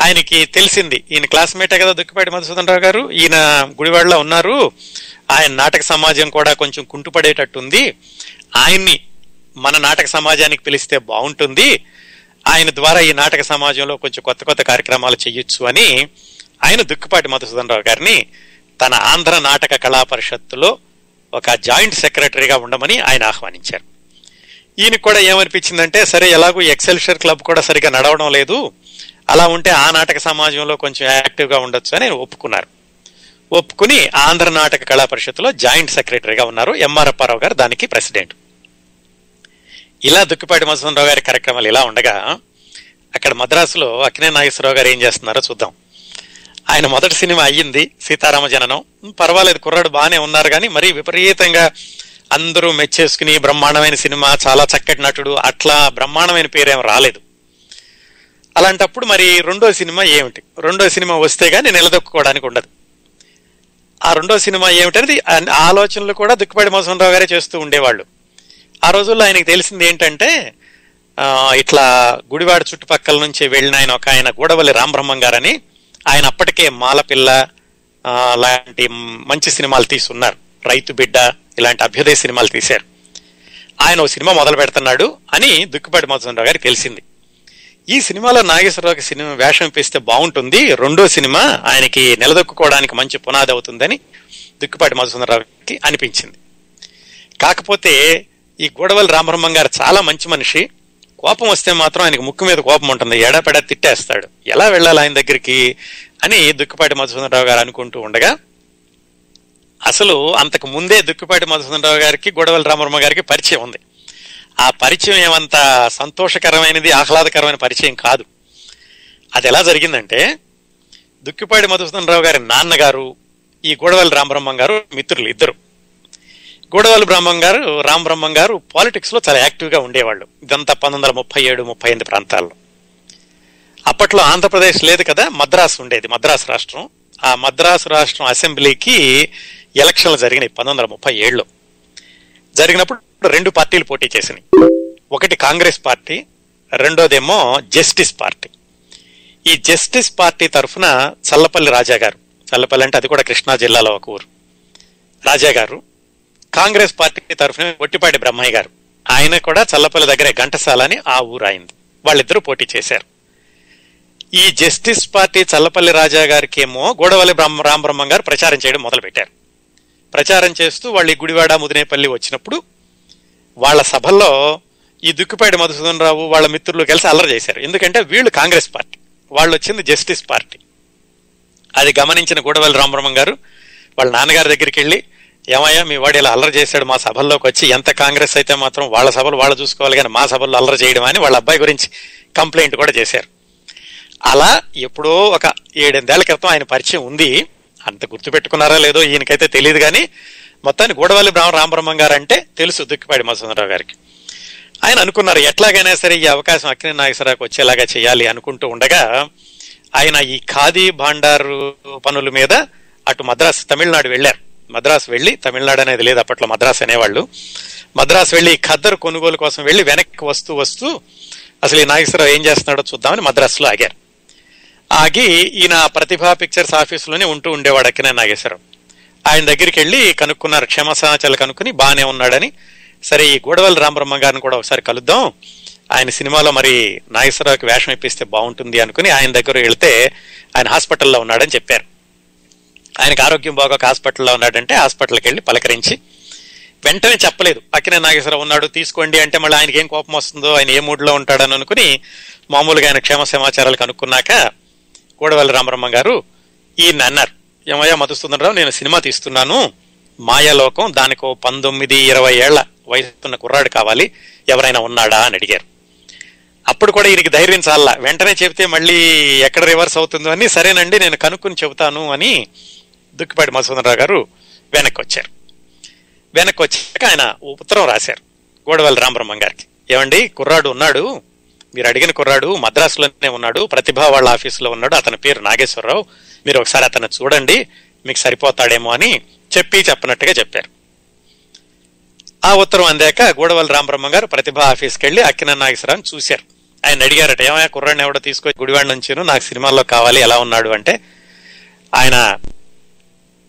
ఆయనకి తెలిసింది ఈయన క్లాస్మేటే కదా దుక్కిపాటి మధుసూదన్ రావు గారు? ఈయన గుడివాడలో ఉన్నారు. ఆయన నాటక సమాజం కూడా కొంచెం కుంటుపడేటట్టుంది. ఆయన్ని మన నాటక సమాజానికి పిలిస్తే బాగుంటుంది. ఆయన ద్వారా ఈ నాటక సమాజంలో కొంచెం కొత్త కొత్త కార్యక్రమాలు చేయొచ్చు అని ఆయన దుక్కిపాటి మధుసూదన్ రావు గారిని తన ఆంధ్ర నాటక కళా పరిషత్తులో ఒక జాయింట్ సెక్రటరీగా ఉండమని ఆయన ఆహ్వానించారు. ఈయనకు కూడా ఏమనిపించిందంటే సరే ఎలాగో ఎక్సెల్షర్ క్లబ్ కూడా సరిగా నడవడం లేదు. అలా ఉంటే ఆ నాటక సమాజంలో కొంచెం యాక్టివ్గా ఉండొచ్చు అని ఒప్పుకున్నారు. ఒప్పుకుని ఆంధ్ర నాటక కళా పరిషత్లో జాయింట్ సెక్రటరీగా ఉన్నారు ఎంఆర్ అప్పారావు గారు దానికి ప్రెసిడెంట్. ఇలా దుక్కిపాటి మధుసూదనరావు గారి కార్యక్రమాలు ఇలా ఉండగా అక్కడ మద్రాసులో అక్కినే నాగేశ్వరరావు గారు ఏం చేస్తున్నారో చూద్దాం. ఆయన మొదటి సినిమా అయ్యింది సీతారామ జననం. పర్వాలేదు కుర్రాడు బాగానే ఉన్నారు కానీ మరీ విపరీతంగా అందరూ మెచ్చేసుకుని బ్రహ్మాండమైన సినిమా చాలా చక్కటి నటుడు అట్లా బ్రహ్మాండమైన పేరేం రాలేదు. అలాంటప్పుడు మరి రెండో సినిమా ఏమిటి? రెండో సినిమా వస్తే కానీ నిలదొక్కుకోవడానికి ఉండదు. ఆ రెండో సినిమా ఏమిటనేది ఆలోచనలు కూడా దుక్కిపాటి మోసనరావు గారే చేస్తూ ఉండేవాళ్ళు. ఆ రోజుల్లో ఆయనకి తెలిసింది ఏంటంటే ఇట్లా గుడివాడ చుట్టుపక్కల నుంచి వెళ్ళిన ఆయన ఒక ఆయన గూడవల్లి రామబ్రహ్మం గారని ఆయన అప్పటికే మాలపిల్ల లాంటి మంచి సినిమాలు తీసున్నారు రైతు బిడ్డ ఇలాంటి అభ్యుదయ సినిమాలు తీశారు. ఆయన ఓ సినిమా మొదలు పెడుతున్నాడు అని దుక్కుపాటి మధుసూదనరావు గారికి తెలిసింది. ఈ సినిమాలో నాగేశ్వరరావుకి సినిమా వేషం ఇప్పిస్తే బాగుంటుంది. రెండో సినిమా ఆయనకి నిలదొక్కుకోవడానికి మంచి పునాది అవుతుందని దుక్కిపాటి మధుసూదనరావుకి అనిపించింది. కాకపోతే ఈ గోడవల్లి రామబ్రహ్మం గారు చాలా మంచి మనిషి. కోపం వస్తే మాత్రం ఆయనకి ముక్కు మీద కోపం ఉంటుంది. ఎడపెడ తిట్టేస్తాడు. ఎలా వెళ్ళాలి ఆయన దగ్గరికి అని దుక్కిపాటి మధుసూదనరావు గారు అనుకుంటూ ఉండగా అసలు అంతకు ముందే దుక్కిపాటి మధుసూదనరావు గారికి గొడవల రామరమ్మ గారికి పరిచయం ఉంది. ఆ పరిచయం ఏమంత సంతోషకరమైనది ఆహ్లాదకరమైన పరిచయం కాదు. అది ఎలా జరిగిందంటే దుక్కిపాడి మధుసూదన్ రావు గారి నాన్నగారు ఈ గూడవల్లి రామబ్రహ్మం గారు మిత్రులు ఇద్దరు. గూడవల్లి బ్రహ్మం గారు రామబ్రహ్మం గారు పాలిటిక్స్లో చాలా యాక్టివ్గా ఉండేవాళ్ళు. ఇదంతా పంతొమ్మిది వందల ముప్పై ఏడు ముప్పై ఎనిమిది ప్రాంతాల్లో. అప్పట్లో ఆంధ్రప్రదేశ్ లేదు కదా మద్రాసు ఉండేది మద్రాసు రాష్ట్రం. ఆ మద్రాసు రాష్ట్రం అసెంబ్లీకి ఎలక్షన్లు జరిగినాయి పంతొమ్మిది వందల ముప్పై ఏడులో. జరిగినప్పుడు రెండు పార్టీలు పోటీ చేసినాయి. ఒకటి కాంగ్రెస్ పార్టీ రెండోదేమో జస్టిస్ పార్టీ. ఈ జస్టిస్ పార్టీ తరఫున చల్లపల్లి రాజా గారు చల్లపల్లి అంటే అది కూడా కృష్ణా జిల్లాలో ఒక ఊరు రాజా గారు. కాంగ్రెస్ పార్టీ తరఫున ఒట్టిపాటి బ్రహ్మయ్య గారు. ఆయన కూడా చల్లపల్లి దగ్గరే ఘంటసాల అని ఆ ఊరు అయింది. వాళ్ళిద్దరూ పోటీ చేశారు. ఈ జస్టిస్ పార్టీ చల్లపల్లి రాజా గారికి ఏమో గోడవల్లి బ్రహ్మ రామబ్రహ్మం గారు ప్రచారం చేయడం మొదలుపెట్టారు. ప్రచారం చేస్తూ వాళ్ళు గుడివాడ ముదినేపల్లి వచ్చినప్పుడు వాళ్ళ సభల్లో ఈ దుక్కిపాటి మధుసూదన్ రావు వాళ్ళ మిత్రులు కలిసి అల్లరి చేశారు. ఎందుకంటే వీళ్ళు కాంగ్రెస్ పార్టీ. వాళ్ళు వచ్చింది జస్టిస్ పార్టీ. అది గమనించిన గూడవల్లి రామబ్రహ్మం గారు వాళ్ళ నాన్నగారి దగ్గరికి వెళ్ళి ఏమయ్యా మీ వాడు ఇలా అల్లరి చేశాడు మా సభల్లోకి వచ్చి ఎంత కాంగ్రెస్ అయితే మాత్రం వాళ్ళ సభలు వాళ్ళు చూసుకోవాలి కానీ మా సభల్లో అల్లరి చేయడం అని వాళ్ళ అబ్బాయి గురించి కంప్లైంట్ కూడా చేశారు. అలా ఎప్పుడో ఒక ఏడెనిమిదేళ్ళ క్రితం ఆయన పరిచయం ఉంది. అంత గుర్తుపెట్టుకున్నారా లేదో ఈయనకైతే తెలియదు కానీ మొత్తానికి గూడవల్లి బ్రాహ్మ రామబ్రహ్మం గారు అంటే తెలుసు దుక్కిపాడి మధుసూదనరావు గారికి. ఆయన అనుకున్నారు ఎట్లాగైనా సరే ఈ అవకాశం అక్కినే నాగేశ్వరరావుకి వచ్చేలాగా చేయాలి అనుకుంటూ ఉండగా ఆయన ఈ ఖాదీ భాండారు పనుల మీద అటు మద్రాసు తమిళనాడు వెళ్ళారు. మద్రాసు వెళ్ళి తమిళనాడు అనేది లేదు అప్పట్లో మద్రాసు అనేవాళ్ళు. మద్రాసు వెళ్ళి ఖద్దరు కొనుగోలు కోసం వెళ్ళి వెనక్కి వస్తూ వస్తూ అసలు ఈ నాగేశ్వరరావు ఏం చేస్తున్నాడో చూద్దామని మద్రాసులో ఆగారు. ఆగి ఈయన ప్రతిభా పిక్చర్స్ ఆఫీసులోనే ఉంటూ ఉండేవాడు అక్కినే నాగేశ్వరరావు. ఆయన దగ్గరికి వెళ్ళి కనుక్కున్నారు క్షేమ సమాచారాలు కనుక్కుని బాగానే ఉన్నాడని. సరే ఈ గోడవల్లి రామబ్రహ్మ గారిని కూడా ఒకసారి కలుద్దాం. ఆయన సినిమాలో మరి నాగేశ్వరరావుకి వేషం ఇప్పిస్తే బాగుంటుంది అనుకుని ఆయన దగ్గర వెళ్తే ఆయన హాస్పిటల్లో ఉన్నాడని చెప్పారు. ఆయనకు ఆరోగ్యం బాగోక హాస్పిటల్లో ఉన్నాడంటే హాస్పిటల్కి వెళ్ళి పలకరించి వెంటనే చెప్పలేదు. అక్కినే నాగేశ్వరరావు ఉన్నాడు తీసుకోండి అంటే మళ్ళీ ఆయనకి ఏం కోపం వస్తుందో ఆయన ఏ మూడ్లో ఉంటాడని అనుకుని మామూలుగా ఆయన క్షేమ సమాచారాలు కనుక్కున్నాక గోడవల్లి రామబ్రహ్మ గారు ఈయన అన్నారు. ఏమయ్యా మధుసూదనరావు నేను సినిమా తీస్తున్నాను. మాయాలోకం దానికో పంతొమ్మిది ఇరవై ఏళ్ళ వయసున్న కుర్రాడు కావాలి. ఎవరైనా ఉన్నాడా అని అడిగారు. అప్పుడు కూడా ఈయనకి ధైర్యం చాలా వెంటనే చెబితే మళ్ళీ ఎక్కడ రివర్స్ అవుతుందో అని సరేనండి నేను కనుక్కుని చెబుతాను అని దుక్కిపాటి మధుసూదనరావు గారు వెనక్కి వచ్చారు వెనక్కి వచ్చాక ఆయన ఉత్తరం రాశారు. గోడవల్లి రామబ్రహ్మం గారికి. ఏమండి కుర్రాడు ఉన్నాడు. మీరు అడిగిన కుర్రాడు మద్రాసులోనే ఉన్నాడు ప్రతిభ వాళ్ళ ఆఫీసులో ఉన్నాడు అతని పేరు నాగేశ్వరరావు. మీరు ఒకసారి అతను చూడండి మీకు సరిపోతాడేమో అని చెప్పి చెప్పనట్టుగా చెప్పారు. ఆ ఉత్తరం అందాక గూడవల్లి రామబ్రహ్మ గారు ప్రతిభ ఆఫీస్కి వెళ్ళి అక్కిన నాగేశ్వరరావు చూశారు. ఆయన అడిగారట ఏమైనా కుర్రాడిని ఎవడో తీసుకొని గుడివాడ నుంచి నాకు సినిమాల్లో కావాలి ఎలా ఉన్నాడు? అంటే ఆయన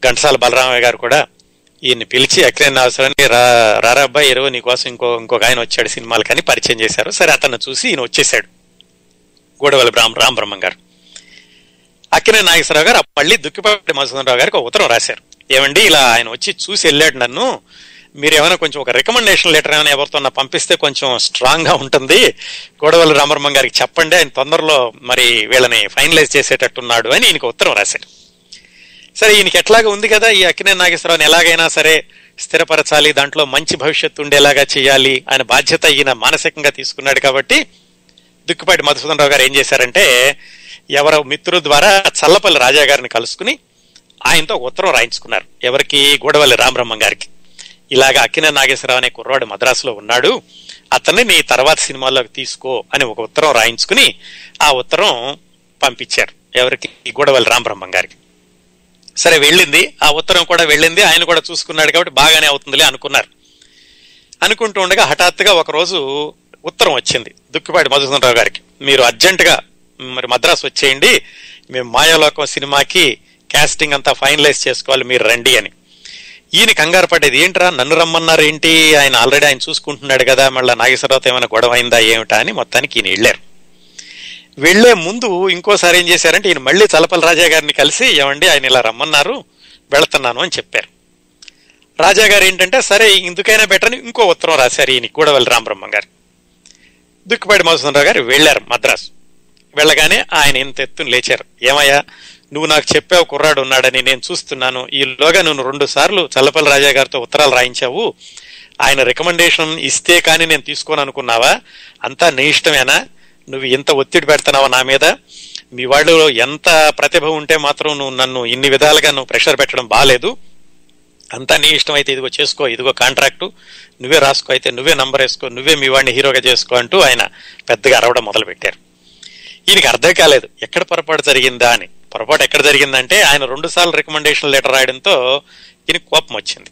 ఘంటసాల బలరామయ్య గారు కూడా ఈయన్ని పిలిచి ఎక్కడైనా అవసరాన్ని రా రారాబ్బాయి ఎరువు నీకోసం ఇంకో ఇంకొక ఆయన వచ్చాడు సినిమాలు కానీ పరిచయం చేశారు. సరే అతను చూసి ఈయన వచ్చేసాడు. గూడవల్లి రామ్ రామబ్రహ్మం గారు. అక్కినే నాగేశ్వరరావు గారు మళ్ళీ దుక్కిపాటి మధుసూదనరావు గారికి ఒక ఉత్తరం రాశారు. ఏమండి ఇలా ఆయన వచ్చి చూసి వెళ్ళాడు నన్ను. మీరు ఏమైనా కొంచెం ఒక రికమెండేషన్ లెటర్ ఏమైనా ఎవరితో పంపిస్తే కొంచెం స్ట్రాంగ్గా ఉంటుంది. గోడవల్లి రామబ్రహ్మం గారికి చెప్పండి ఆయన తొందరలో మరి వీళ్ళని ఫైనలైజ్ చేసేటట్టున్నాడు అని ఈయనకు ఉత్తరం రాశారు. సరే ఈయనకి ఎట్లాగా ఉంది కదా ఈ అక్కినే నాగేశ్వరరావుని ఎలాగైనా సరే స్థిరపరచాలి దాంట్లో మంచి భవిష్యత్తు ఉండేలాగా చేయాలి ఆయన బాధ్యత ఈయన మానసికంగా తీసుకున్నాడు కాబట్టి దుక్కుపాటి మధుసూదన్ రావు గారు ఏం చేశారంటే ఎవరో మిత్రుల ద్వారా చల్లపల్లి రాజా గారిని కలుసుకుని ఆయనతో ఉత్తరం రాయించుకున్నారు. ఎవరికి? గూడవల్లి రామబ్రహ్మం గారికి. ఇలాగ అక్కిన నాగేశ్వరరావు అనే కుర్రాడు మద్రాసులో ఉన్నాడు. అతన్ని నీ తర్వాత సినిమాలోకి తీసుకో అని ఒక ఉత్తరం రాయించుకుని ఆ ఉత్తరం పంపించారు. ఎవరికి? గూడవల్లి రామబ్రహ్మం గారికి. సరే వెళ్ళింది. ఆ ఉత్తరం కూడా వెళ్ళింది. ఆయన కూడా చూసుకున్నాడు కాబట్టి బాగానే అవుతుందిలే అనుకున్నారు. అనుకుంటూ ఉండగా హఠాత్తుగా ఒకరోజు ఉత్తరం వచ్చింది. దుక్కిపాటి మధుసూదనరావు గారికి. మీరు అర్జెంటుగా మరి మద్రాసు వచ్చేయండి. మేము మాయాలోకం సినిమాకి కాస్టింగ్ అంతా ఫైనలైజ్ చేసుకోవాలి. మీరు రండి అని. ఈయన కంగారు పడేది ఏంట్రా నన్ను రమ్మన్నారు ఏంటి? ఆయన ఆల్రెడీ ఆయన చూసుకుంటున్నాడు కదా. మళ్ళీ నాగేశ్వరరావుతో ఏమైనా గొడవ అయిందా ఏమిటా? అని మొత్తానికి ఈయన వెళ్ళారు. వెళ్ళే ముందు ఇంకోసారి ఏం చేశారంటే ఈయన మళ్ళీ తలపల రాజా గారిని కలిసి ఏమండి ఆయన ఇలా రమ్మన్నారు వెళుతున్నాను అని చెప్పారు. రాజా గారు ఏంటంటే సరే ఇందుకైనా బెటర్ అని ఇంకో ఉత్తరం రాశారు ఈయన గూడవల్లి రామబ్రహ్మ గారు. దుక్కుపాటి మధుసూదనరావు గారు వెళ్ళారు మద్రాసు. వెళ్ళగానే ఆయన ఇంత ఎత్తున లేచారు. ఏమయ్యా నువ్వు నాకు చెప్పావు కుర్రాడు ఉన్నాడని నేను చూస్తున్నాను. ఈలోగా నువ్వు రెండు సార్లు చల్లపల్లి రాజా గారితో ఉత్తరాలు రాయించావు. ఆయన రికమెండేషన్ ఇస్తే కానీ నేను తీసుకోను అనుకున్నావా? అంతా నీ ఇష్టమేనా? నువ్వు ఇంత ఒత్తిడి పెడుతున్నావా నా మీద? మీ వాళ్ళు ఎంత ప్రతిభ ఉంటే మాత్రం నువ్వు నన్ను ఇన్ని విధాలుగా నువ్వు ప్రెషర్ పెట్టడం బాగాలేదు అంతా నీ ఇష్టం అయితే ఇదిగో చేసుకో ఇదిగో కాంట్రాక్టు నువ్వే రాసుకో అయితే నువ్వే నంబర్ వేసుకో నువ్వే మీ వాడిని హీరోగా చేసుకో అంటూ ఆయన పెద్దగా అరవడం మొదలుపెట్టారు. ఈయనకి అర్థం కాలేదు ఎక్కడ పొరపాటు జరిగిందా అని. పొరపాటు ఎక్కడ జరిగిందంటే ఆయన రెండు సార్లు రికమెండేషన్ లెటర్ రాయడంతో ఈయనకి కోపం వచ్చింది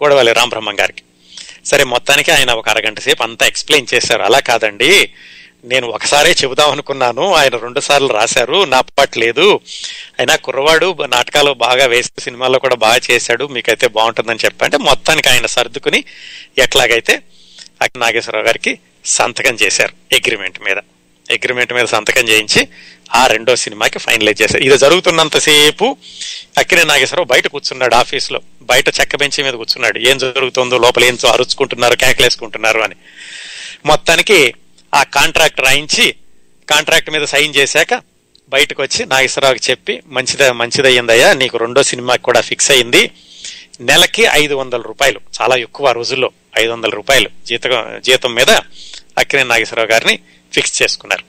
గోడవల్లి రామబ్రహ్మం గారికి. సరే మొత్తానికి ఆయన ఒక అరగంట సేపు అంతా ఎక్స్ప్లెయిన్ చేశారు. అలా కాదండి నేను ఒకసారే చెబుదాం అనుకున్నాను. ఆయన రెండు సార్లు రాశారు. నా పాటు లేదు. అయినా కుర్రవాడు నాటకాలు బాగా వేసి సినిమాల్లో కూడా బాగా చేశాడు. మీకైతే బాగుంటుందని చెప్పంటే మొత్తానికి ఆయన సర్దుకుని ఎట్లాగైతే అక్కడ నాగేశ్వరరావు గారికి సంతకం చేశారు అగ్రిమెంట్ మీద. అగ్రిమెంట్ మీద సంతకం చేయించి ఆ రెండో సినిమాకి ఫైనలైజ్ చేశారు. ఇది జరుగుతున్నంతసేపు అక్కినే నాగేశ్వరరావు బయట కూర్చున్నాడు ఆఫీస్లో. బయట చెక్క బెంచి మీద కూర్చున్నాడు. ఏం జరుగుతుందో లోపల ఏం అరుచుకుంటున్నారు కేకలేసుకుంటున్నారు అని. మొత్తానికి ఆ కాంట్రాక్ట్ రాయించి కాంట్రాక్ట్ మీద సైన్ చేశాక బయటకు వచ్చి నాగేశ్వరరావుకి చెప్పి మంచిదే మంచిదయ్యిందయ్యా నీకు రెండో సినిమాకి కూడా ఫిక్స్ అయింది నెలకి ఐదు వందల రూపాయలు చాలా ఎక్కువ ఆ రోజుల్లో ఐదు వందల రూపాయలు జీతం జీతం మీద అక్కినే నాగేశ్వరరావు గారిని ఫిక్స్ చేసుకున్నారు.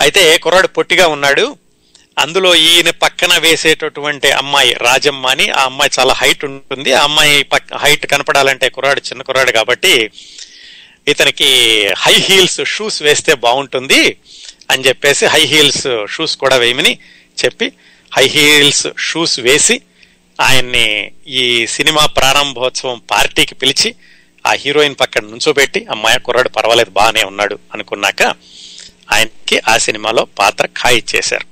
అయితే కుర్రాడు పొట్టిగా ఉన్నాడు అందులో ఈయన పక్కన వేసేటటువంటి అమ్మాయి రాజమ్మ అని ఆ అమ్మాయి చాలా హైట్ ఉంటుంది. ఆ అమ్మాయి హైట్ కనపడాలంటే కుర్రాడు చిన్న కుర్రాడు కాబట్టి ఇతనికి హై హీల్స్ షూస్ వేస్తే బాగుంటుంది అని చెప్పేసి హై హీల్స్ షూస్ కూడా వేయమని చెప్పి హై హీల్స్ షూస్ వేసి ఆయన్ని ఈ సినిమా ప్రారంభోత్సవం పార్టీకి పిలిచి ఆ హీరోయిన్ పక్కన నుంచోబెట్టి అమ్మాయి కుర్రాడు పర్వాలేదు బాగానే ఉన్నాడు అనుకున్నాక ఆయనకి ఆ సినిమాలో పాత్ర ఖాయిచ్చేశారు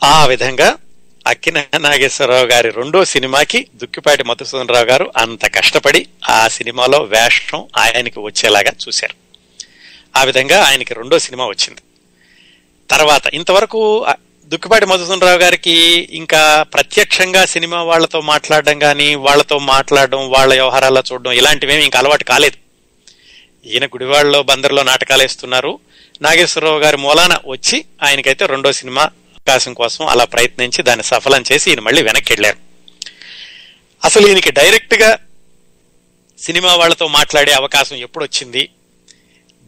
ఆ విధంగా అక్కిన నాగేశ్వరరావు గారి రెండో సినిమాకి దుక్కిపాటి మధుసూదనరావు గారు అంత కష్టపడి ఆ సినిమాలో వేషం ఆయనకి వచ్చేలాగా చూశారు. ఆ విధంగా ఆయనకి రెండో సినిమా వచ్చింది. తర్వాత ఇంతవరకు దుక్కిపాటి మధుసూదనరావు గారికి ఇంకా ప్రత్యక్షంగా సినిమా వాళ్ళతో మాట్లాడడం కానీ వాళ్ళతో మాట్లాడడం వాళ్ళ వ్యవహారాల్లో చూడడం ఇలాంటివేమి ఇంకా అలవాటు కాలేదు. ఈయన గుడివాడలో బందర్లో నాటకాలు వేస్తున్నారు. నాగేశ్వరరావు గారి మూలాన వచ్చి ఆయనకైతే రెండో సినిమా అవకాశం కోసం అలా ప్రయత్నించి దాన్ని సఫలం చేసి ఈయన మళ్ళీ వెనక్కి వెళ్ళారు అసలు ఈయనకి డైరెక్ట్గా సినిమా వాళ్ళతో మాట్లాడే అవకాశం ఎప్పుడు వచ్చింది